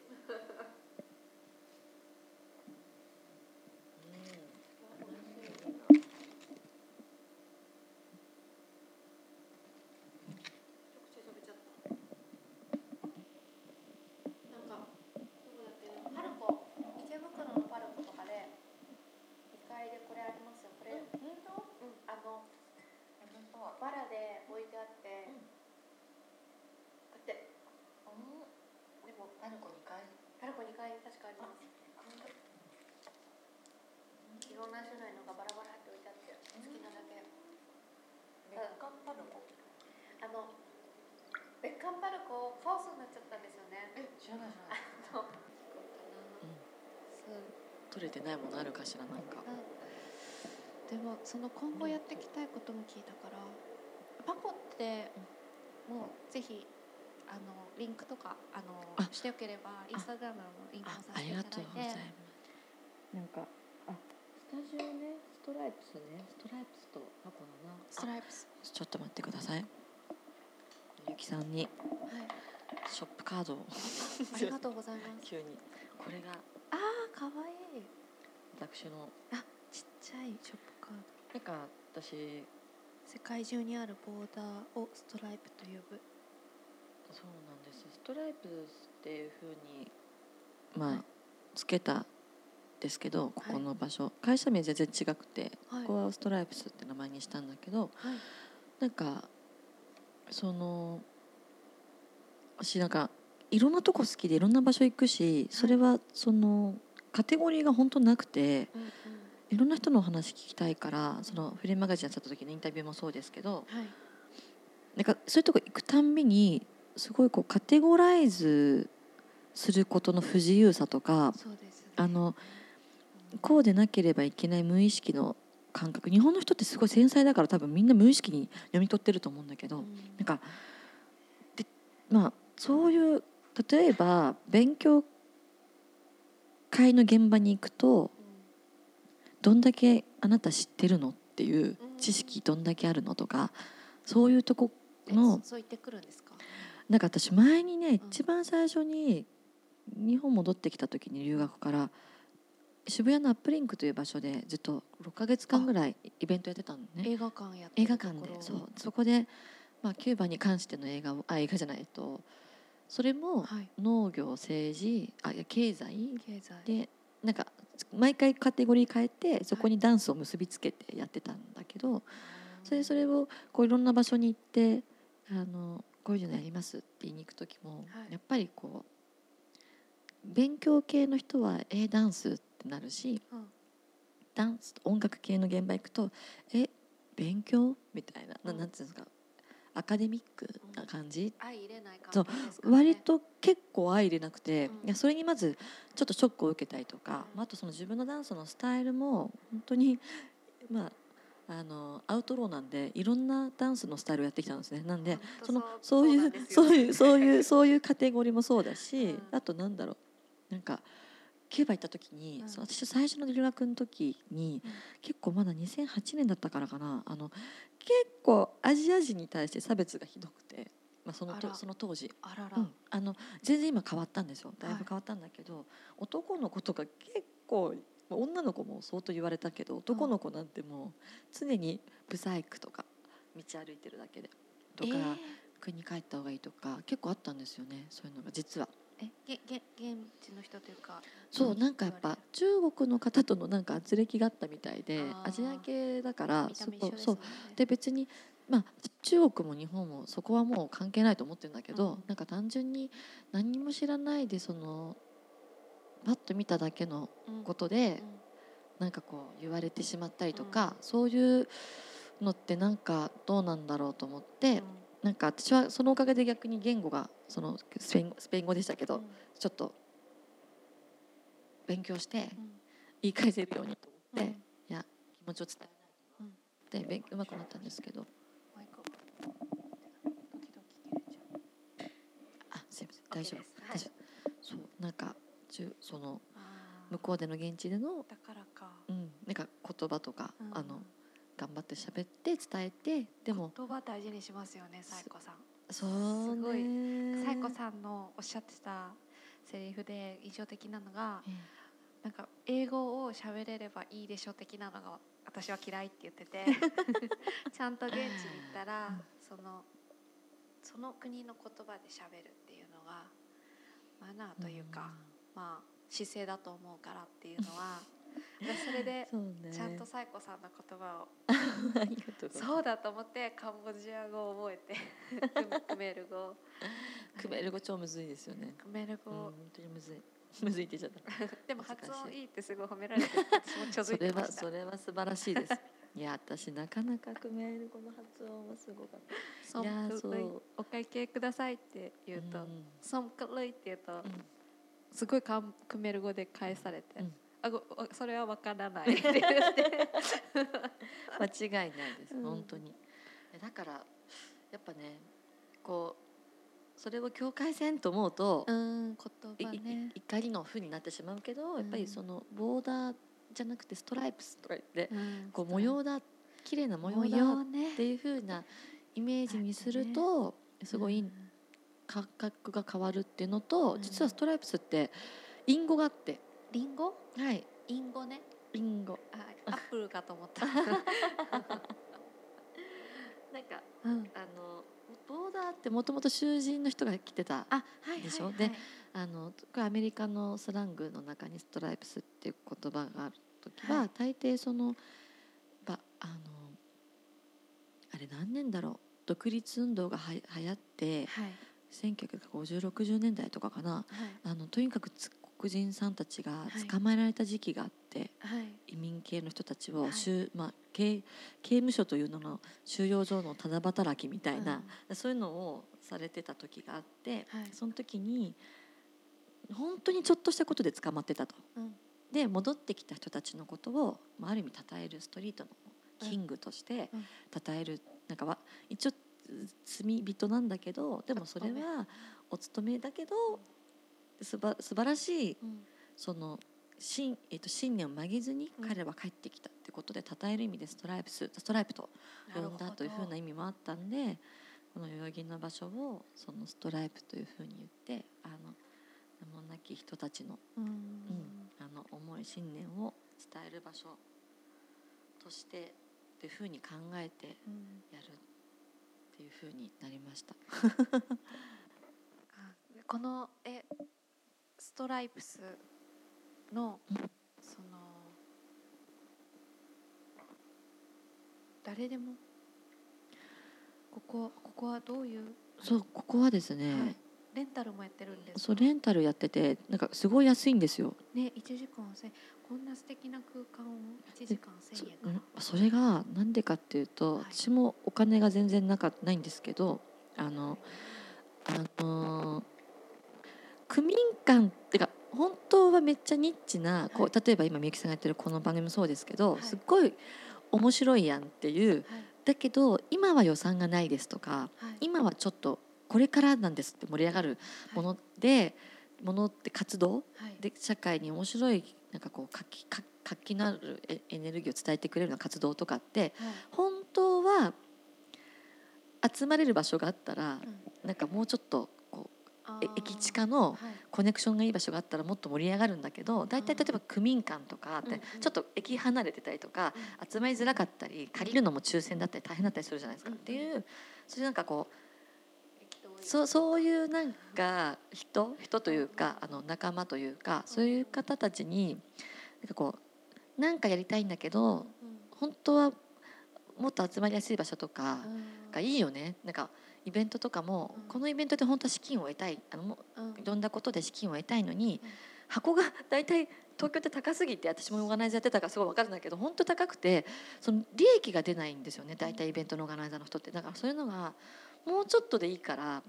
一口で食べちゃったなんかどこだっけなパルコ池袋のパルコとかで2階でこれありますよこれうんあのバラで置いてあってろんな種類のがバラバラって置いてあって好きなだけベッカンパルコあのベッカンパルコカオスになっちゃったんですよね。え知らない知らない。取れてないものあるかしらなんか。でもその今後やっていきたいことも聞いたからパコってもうぜひあのリンクとかあのあ。してよければインスタグラムのリンクもあさせていありがとただいうてございます。なんかあスタジオねストライプスねストライプスとパコのな。ストライプスあちょっと待ってくださいゆきさんにはい。ショップカードを。ありがとうございます。(laughs) 急に。これが。あーかわいい。私の。あちっちゃいショップカード。なんか私。世界中にあるボーダーをストライプと呼ぶ。そうなんです。ストライプスっていうふうに。まあ、はいつけたんですけどこはい。この場所、会社名全然違くて、はい。ここはストライプスって名前にしたんだけどはい。なんかその私なんかいろんなとこ好きでいろんな場所行くしそれはそのカテゴリーが本当なくてうんうん。いろんな人のお話聞きたいからそのフリーマガジンやってた時のインタビューもそうですけどはい。なんかそういうとこ行くたんびにすごいこうカテゴライズすることの不自由さとかあのこうでなければいけない無意識の感覚。日本の人ってすごい繊細だから多分みんな無意識に読み取ってると思うんだけど、うん。なんかでまあそういう例えば勉強会の現場に行くとどんだけあなた知ってるのっていう知識どんだけあるのとかそういうとこえのそそう言ってくるんですか？なんか私前にねん。一番最初に日本戻ってきた時に留学から渋谷のアップリンクという場所でずっと6ヶ月間ぐらいイベントやってたのね。映画館やって映画館で。そう。そこで、まあ、キューバに関しての映画をあ映画じゃないとそれもはい。農業政治あ経済経済。でなんか毎回カテゴリー変えてそこにダンスを結びつけてやってたんだけど、それそれをこういろんな場所に行ってあのこういうのやりますって言いに行く時も、はい。やっぱりこう勉強系の人は「えダンス?」ってなるしうん。ダンス音楽系の現場行くと「え勉強?」みたいな、なうん。なんていうんですか？アカデミックな感じ、相入れないそう関係ですかね。割と結構相入れなくて、うん。いやそれにまずちょっとショックを受けたりとか、うん。まああとその自分のダンスのスタイルも本当に (laughs) まああのアウトローなんでいろんなダンスのスタイルをやってきたんですね。なんでそのそういうそういうそういうそういう (laughs) カテゴリーもそうだし、うん。あとなんだろう。なんかキューバ行った時に、うん。私最初の留学の時に、うん。結構まだ2008年だったからかな。あの結構アジア人に対して差別がひどくて、まあ、そのとその当時。あらら、うん、あの全然今変わったんですよ。だい。はいぶ変わったんだけど、男の子とか結構まあ女の子も相当言われたけど男の子なんてもう常にブサイクとか道歩いてるだけでとか、えー。国に帰った方がいいとか結構あったんですよね。そういうのが実は。えげげ現地の人というかそうなんかやっぱ中国の方とのなんか圧力があったみたいでアジア系だからそこそう。で別にまあ中国も日本もそこはもう関係ないと思ってるんだけど、うん。なんか単純に何にも知らないでそのパッと見ただけのうん。ことで、なんかこう言われてしまったりとか、そういうのってなんかどうなんだろうと思って、うんなんか私はそのおかげで逆に言語がそのスペイン語スペイン語でしたけど、うん。ちょっと勉強してうん。言い返せるようにと思って、うん。いや気持ちを伝えないと、で勉うまくなったんですけど。あすいません。大丈夫。です。大丈夫。そうなんか中その向こうでの現地での、だからか。うん、なんか言葉とか、うん。あの頑張って喋って伝えてでも言葉大事にしますよねサイコさん。そうすごい。ねサイコさんのおっしゃってたセリフで印象的なのがえなんか英語を喋れればいいでしょ的なのが私は嫌いって言ってて (laughs) ちゃんと現地に行ったらそのその国の言葉で喋るっていうのがマナーというか、まあ姿勢だと思うからっていうのは私 (laughs) それでちゃんとサイコさんの言葉を。(laughs) そうだと思ってカンボジア語を覚えてク (laughs) クメール語クメル語超むずいですよね。クメール語、うん本当にむずい。むずいってちゃった。でも発音い。いってすごい褒められてそれはそれは素晴らしいです。いや私なかなか組めるこの発音はすごかった。いやそう。お会計くださいって言うと、うん。ソンクルイって言うと、ん。すごいカンクメル語で返されて、うんあごおそれはわからない。(laughs) 間違いないです、うん。本当に。えだからやっぱねこうそれを境界線と思うと、うんい言葉ね。い怒りの負になってしまうけど、やっぱうんりそのボーダーじゃなくてストライプスとか言って、うんこう模様だ綺麗な模模様だっていう風なイメージにすると、すごい感覚が変わるっていうのと、うん。実はストライプスって隠語があってリンゴ？はい。インゴね。隠語あアップルかと思った、(laughs) なんかうん、あのボーダーってもともと囚人の人が着てたあはいでしょはいはい。であのアメリカのスラングの中にストライプスっていう言葉がある時は、はい。大抵そのばあのあれ何年だろう？独立運動がは流行ってはい。195060年代とかかな。はい。あのとにかくつ黒人さんたちがはい。捕まえられた時期があって、はい。移民系の人たちはい。まあ、刑刑務所というのの収容所のただ働きみたいな、そういうのをされてた時があって、はい。その時に本当にちょっとしたことで捕まってたと。うん。で戻ってきた人たちのことを、まあ、ある意味称えるストリートのキングとしてうん。称える、なんかわ一応罪人なんだけどでもそれはお勤めだけどすば素晴らしいうん。その信,、えっと信念を曲げずにうん。彼は帰ってきたってことで称える意味でストライプスストライプと呼んだというふうな意味もあったんでこの代々木の場所をそのストライプというふうに言ってあの名もなき人たちの,、うん。うん、あの思い信念を伝える場所としてっていうふうに考えてうん。やるっていうふうになりました。(laughs) あこのえストライプスのうんその誰でも？ここここはどういう、そうここはですね、はい、レンタルもやってるんですか？そうレンタルやっててなんかすごい安いんですよ。ね1時間1000こんな素敵な空間を1時間そ1000円かそれがなんでかっていうと、はい。私もお金が全然なかないんですけどあのあの区民館ってか本当はめっちゃニッチなこう、は例えば今みゆきさんがやってるこの番組もそうですけど、はい。すっごい面白いやんっていうはい。だけど今は予算がないですとかはい。今はちょっとこれからなんですって盛り上がるもので、ものって活動はい。で社会に面白いなんかこう活気活活気のあるエエネルギーを伝えてくれるような活動とかってはい。本当は集まれる場所があったらうん。なんかもうちょっと駅近のはい。コネクションがいい場所があったらもっと盛り上がるんだけど大体例えば区民館とかってちょっと駅離れてたりとか集まりづらかったり借りるのも抽選だったり大変だったりするじゃないですか。うん。っていうそういうなんかこうそうそういうなんか人人というかあの仲間というかそういう方たちになんかこうなんかやりたいんだけどうん。本当はもっと集まりやすい場所とかうん。がいいよね。なんかイベントとかもうん。このイベントで本当は資金を得たいあのもうん。ろんなことで資金を得たいのにうん。箱が大体東京って高すぎて私もオーガナイザーやってたからすごい分かるんだけど本当高くてその利益が出ないんですよね大体イベントのオーガナイザーの人って。だからそういうのがもうちょっとでいいから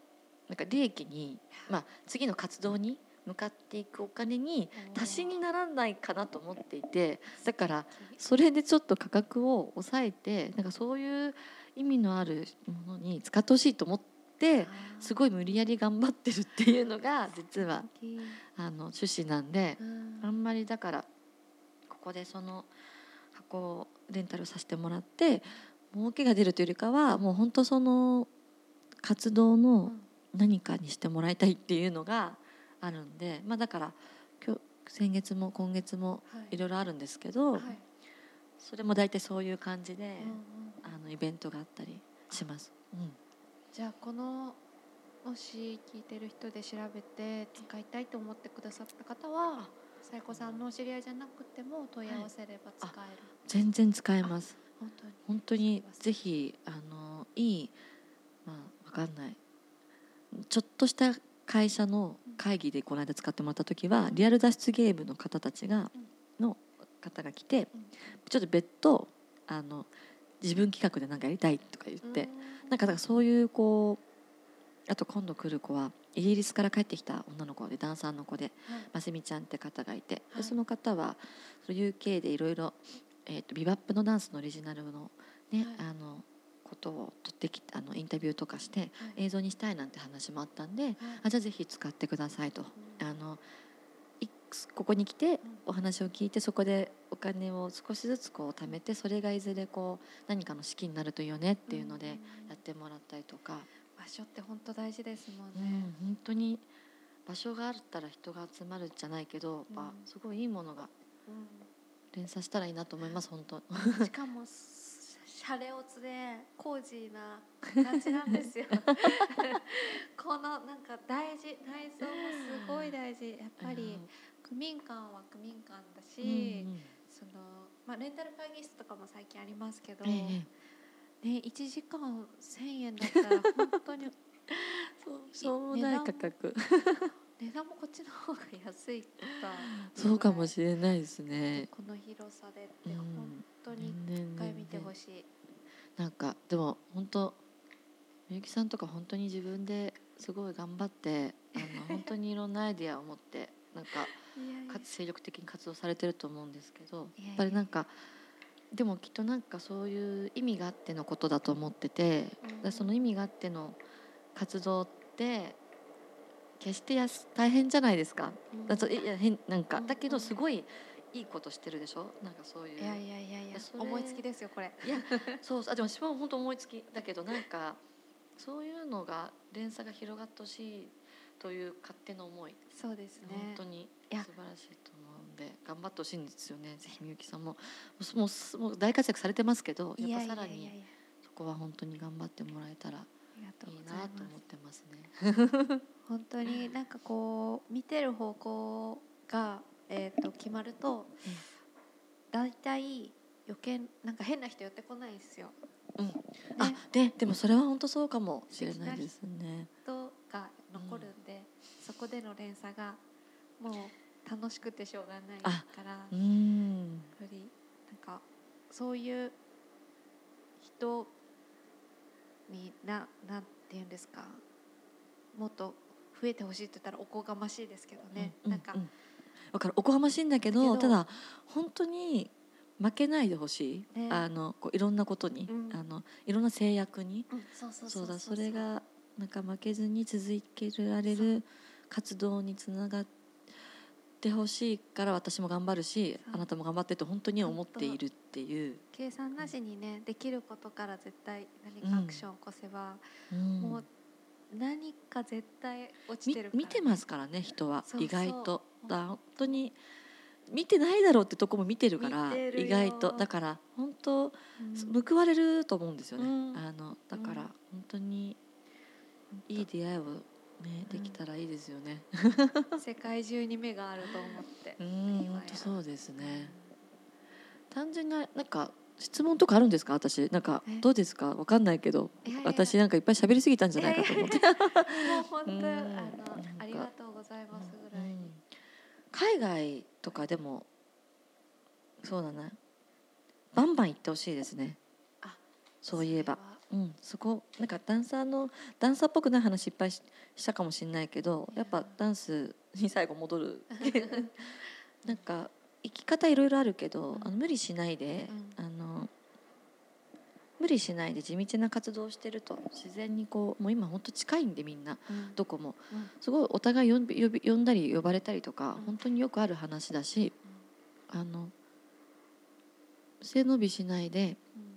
なんか利益に、まあ、次の活動に向かっていくお金に足しにならないかなと思っていてだからそれでちょっと価格を抑えてなんかそういう意味のあるものに使ってほしいと思ってすごい無理やり頑張ってるっていうのが実はあの趣旨なんであんまりだからここでその箱をレンタルさせてもらって儲けが出るというよりかはもう本当その活動の何かにしてもらいたいっていうのがあるんでまあだから今日先月も今月もいろいろあるんですけど、はいそれも大体そういう感じで、うんうん。あのイベントがあったりします。うん。じゃあこのもし聞いてる人で調べて使いたいと思ってくださった方はさやこさんのお知り合いじゃなくても問い合わせれば使える、全然使えます。本当に。本当にぜひあのいいまあわかんない。ちょっとした会社の会議でこの間使ってもらった時はリアル脱出ゲームの方たちがの方が来てちょっと別途あの自分企画で何かやりたいとか言ってなんかだからそういうこうあと今度来る子はイギリスから帰ってきた女の子でダンサーの子でませみちゃんって方がいて、はい。でその方はその UK でいろいろビバップのダンスのオリジナルの,、ねはい。あのことを取ってきあのインタビューとかして映像にしたいなんて話もあったんであじゃあぜひ使ってくださいと。あのいここに来てお話を聞いてそこでお金を少しずつこう貯めてそれがいずれこう何かの資金になるといいよねっていうのでやってもらったりとか、場所って本当大事ですもんうんね。本当に場所があったら人が集まるじゃないけど、うんすごいいいものが連鎖したらいいなと思います本当。う (laughs) んしかもシャレオツでコージーな感じなんですよ。(laughs) このなんか大事内装もすごい大事やっぱり区民館は区民館だし、うんうん。そのまあレンタル会議室とかも最近ありますけど、ええね1時間1000円だったら本当に (laughs) そうしょうもない価格。値段もこっちの方が安いか。そうかもしれないですね。この広さでってうん。本当に一回見てほしい。なんかでも本当みゆきさんとか本当に自分ですごい頑張ってあの本当にいろんなアイディアを持ってなんかかつ精力的に活動されてると思うんですけどいやっぱりなんかでもきっとなんかそういう意味があってのことだと思っててうん。でその意味があっての活動って決してやす大変じゃないですか。うん。だといや変なんかうん。だけどすごいいいことしてるでしょ？なんかそういう。いやいやいやいや思いつきですよこれ。いや (laughs) そうあでも私も本当思いつきだけどなんかそういうのが連鎖が広がってほしいという勝手な思い、そうですね。本当に。いや。素晴らしいと思うんで頑張ってほしいんですよね。ぜひみゆきさんも。もうもう大活躍されてますけどいやっぱさらにそこは本当に頑張ってもらえたらいいなと思ってますね。(laughs) (laughs) 本当になんかこう見てる方向がえっ、と決まるとええだいたい余計なんか変な人寄ってこないんですよ。うん。ねあででもそれは本当そうかもしれないですね。人が残るんで、そこでの連鎖がもう楽しくてしょうがないあからやっうんぱりなんかそういう人にななんていうんですかもっと増えてほしいって言ったらおこがましいですけどね、うんなんか、うん。わかる。おこがましいんだけどただ本当に負けないでほしい、ね。あのこういろんなことに、うん。あのいろんな制約に。うんそうだそれがなんか負けずに続けられる活動につながってほしいから私も頑張るしあなたも頑張ってって本当に思っているっていう、計算なしにねできることから絶対何かアクションを起こせば、うん。もう何か絶対落ちみてる見てますからね人は。意外と。だ本当に見てないだろうってとこも見てるから意外と。だから本当うん。報われると思うんですよね、うん。あのだからうん。本当にいい出会いをねできたらいいですよね。世界中に目があると思って。うん本当そうですね。単純ななんか質問とかあるんですか？私。なんかえ？どうですか？わかんないけど。いやいや私なんかいっぱい喋りすぎたんじゃないかと思って。もう本当うん。あのありがとうございますぐらいに、うん。海外とかでもそうだな。バンバン行ってほしいですね。あそういえばうんそこなんかダンサーのダンサーっぽくない話いっぱいししたかもしれないけどやっぱダンスに最後戻る。(laughs) なんか生き方いろいろあるけど、うん。あの無理しないで、あの無理しないで地道な活動をしてると自然にこうもう今本当近いんでみんなうん。どこも。うん。すごいお互い呼び呼んだり呼ばれたりとか、うん。本当によくある話だしあの背伸びしないでうん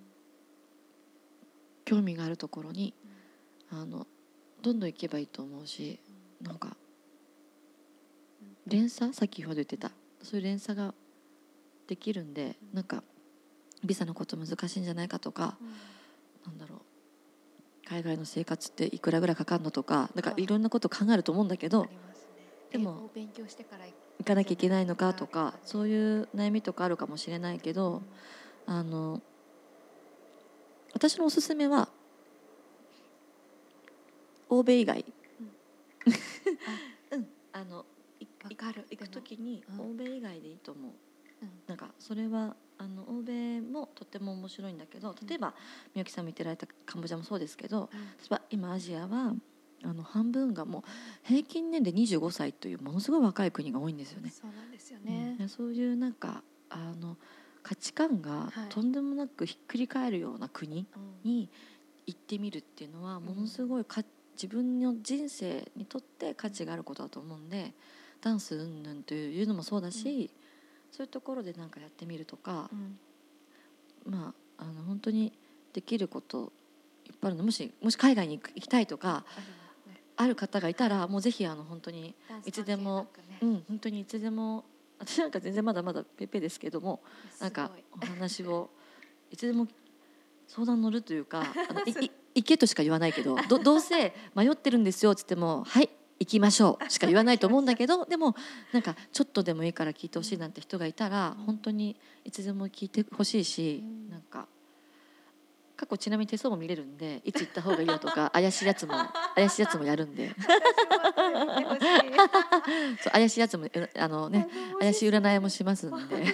興味があるところにあのどんどん行けばいいと思うしなんか連鎖？さっきほど言ってた。そういう連鎖ができるんでうんなんかビザのこと難しいんじゃないかとかうんなんだろう。海外の生活っていくらぐらいかかるのとかなんかあい。ろんなこと考えると思うんだけどね。でも勉強してから行行かなきゃいけないのかとかはいそういう悩みとかあるかもしれないけどあの私のおすすめは欧米以外、うん、あのいいわかる。行く時にうん。欧米以外でいいと思う。うん。なんかそれはあの欧米もとても面白いんだけど例えばみゆきさんも言ってられたカンボジアもそうですけどうん。今アジアはあの半分がもう平均年齢25歳というものすごい若い国が多いんですよね。そうなんですよね、うん。そういうなんかあの価値観がはい。とんでもなくひっくり返るような国うん。に行ってみるっていうのはん。ものすごいか自分の人生にとって価値があることだと思うんでダンス云々というのもそうだし、そういうところでなんかやってみるとかう、ん。まああの本当にできることいっぱいあるの。もしもし海外に行きたいとかある方がいたらもうぜひあの本当にいつでもうん本当にいつでも私なんか全然まだまだペーペーですけどもなんかすお話を (laughs) いつでも相談乗るというかあの行けとしか言わないけどどどうせ迷ってるんですよっつっても (laughs) はい行きましょうしか言わないと思うんだけど (laughs) でもなんかちょっとでもいいから聞いてほしいなんて人がいたらうん。本当にいつでも聞いてほしいしうん。なんか過去ちなみに手相も見れるんでいつ行った方がいいよとか (laughs) 怪しいやつも怪しいやつもやるんで。そう怪しいやつもうあのね怪しい占いもしますんで。(laughs)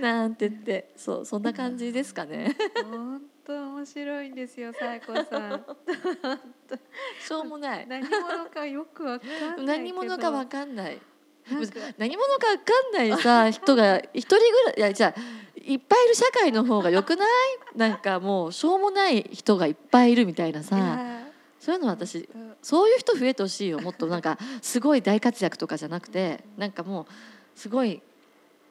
なんて言ってそうそんな感じですかね。本当面白いんですよ、さえこさん。(laughs) しょうもない。何者かよくわかんない。何者かわかんない何者かわかんないさ (laughs) 人が一人ぐらいいやじゃあいっぱいいる社会の方がよくない？(laughs) なんかもうしょうもない人がいっぱいいるみたいないさやそういうの私うん。そういう人増えてほしいよ。もっとなんかすごい大活躍とかじゃなくてなんかもうすごい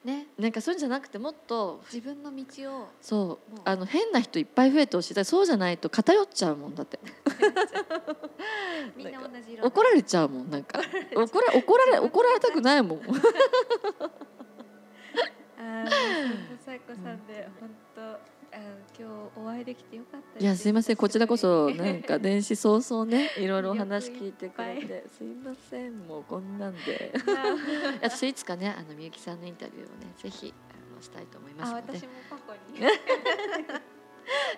ね、なんかそういうんじゃなくてもっと自分の道をそう。あの変な人いっぱい増えてほしい。そうじゃないと偏っちゃうもんだって。(laughs) みんな同じ色。怒られちゃうもんなんか。怒ら怒られ怒られたくないもん。(laughs) ああ、さんで本当あ今日お会いできてよかった。いやすいません。こちらこそなんか電子早々ね (laughs) いろいろお話聞いてくれいてすいません。もうこんなんで。(laughs) 私いつかねあのみゆきさんのインタビューをねぜひあのしたいと思いますあ、ので。私も過去に。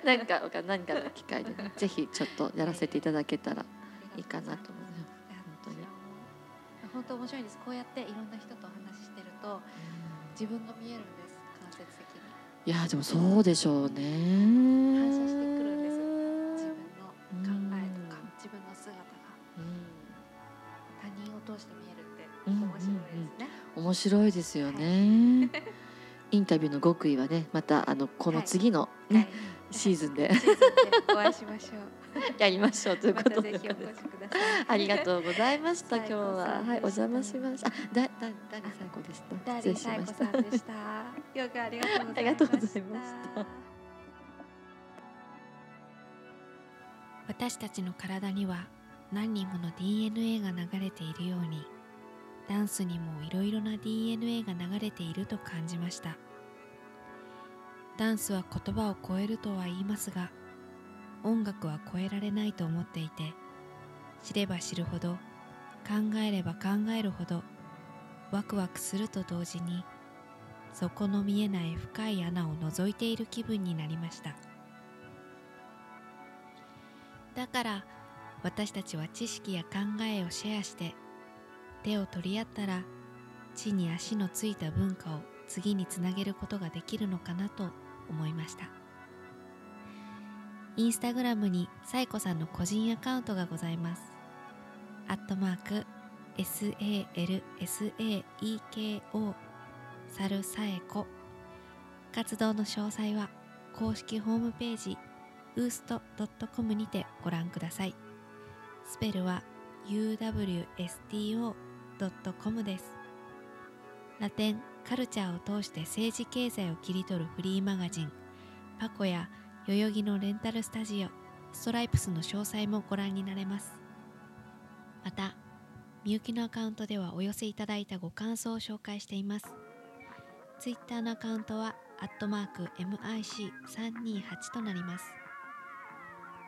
なんか何かの機会でねぜひちょっとやらせていただけたらいいかなと思います。本当に。本当面白いです。こうやっていろんな人とお話ししてると自分が見えるんです。間接的にいやでもそうでしょうね。反射してくるんです。自分の考えとかうん。自分の姿が。うん。他人を通して見えるってうん面白いですね、面白いですよね。インタビューの極意はねまたあのこの次のね、はい。シーズンで。シーズンでお会いしましょう。(laughs) やりましょうというまことで、たぜひお越しください。ありがとうございました今日は。はいお邪魔しました。あだだ誰最高でした。失礼しましたよくありがとうございました。ありがとうございました私たちの体には何人もの DNA が流れているようにダンスにもいろいろな DNA が流れていると感じました。ダンスは言葉を超えるとは言いますが音楽は超えられないと思っていて知れば知るほど考えれば考えるほどワクワクすると同時に底の見えない深い穴を覗いている気分になりました。だから私たちは知識や考えをシェアして手を取り合ったら地に足のついた文化を次につなげることができるのかなと思いました。インスタグラムにサイコさんの個人アカウントがございます。アットマーク SALSAEKO サルサエコ。活動の詳細は公式ホームページ woost.com にてご覧ください。スペルは uwsto.com です。ラテンカルチャーを通して政治経済を切り取るフリーマガジンパコや代々木のレンタルスタジオストライプスの詳細もご覧になれます。またみゆきのアカウントではお寄せいただいたご感想を紹介しています。ツイッターのアカウントはアットマーク MIC328 となります。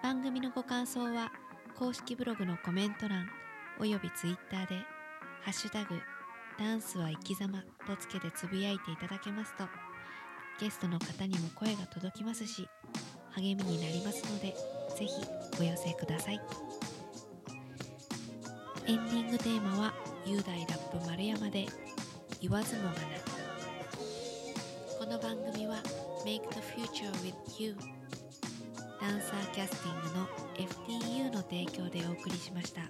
番組のご感想は公式ブログのコメント欄およびツイッターで「ハッシュタグダンスは生き様」とつけてつぶやいていただけますとゲストの方にも声が届きますし励みになりますのでぜひお寄せください。エンディングテーマは雄大ラップ丸山で言わずもがなの番組は Make the Future with You ダンサーキャスティングの FTU の提供でお送りしました。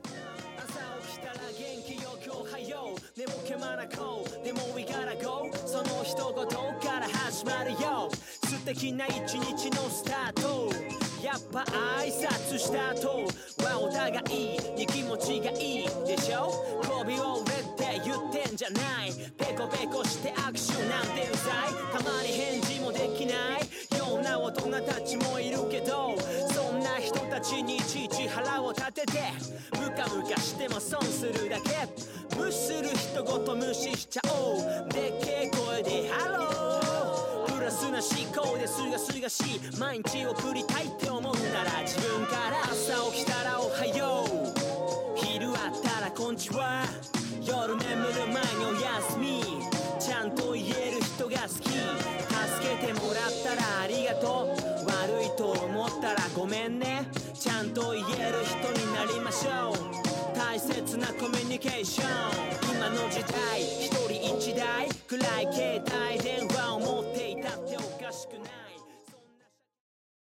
朝起きたら元気よくおはよ。う寝もけまなこう。でも We gotta go その一言から始まるよ。素敵な一日のスタート。やっぱ挨拶した後。はお互いに気持ちがいいでしょ。媚びを売れって言ってんじゃない。ペコペコして握手なんてうざい。できない。ような大人たちもいるけどそんな人たちにいちいち腹を立ててムカムカしても損するだけ無視する人ごと無視しちゃおう。でっけえ声でハロー。プラスな思考ですがすがしい毎日送りたいって思うなら自分から朝起きたらおはよう。昼あったらこんにちは。夜眠る前ション大切なコミュニケーション。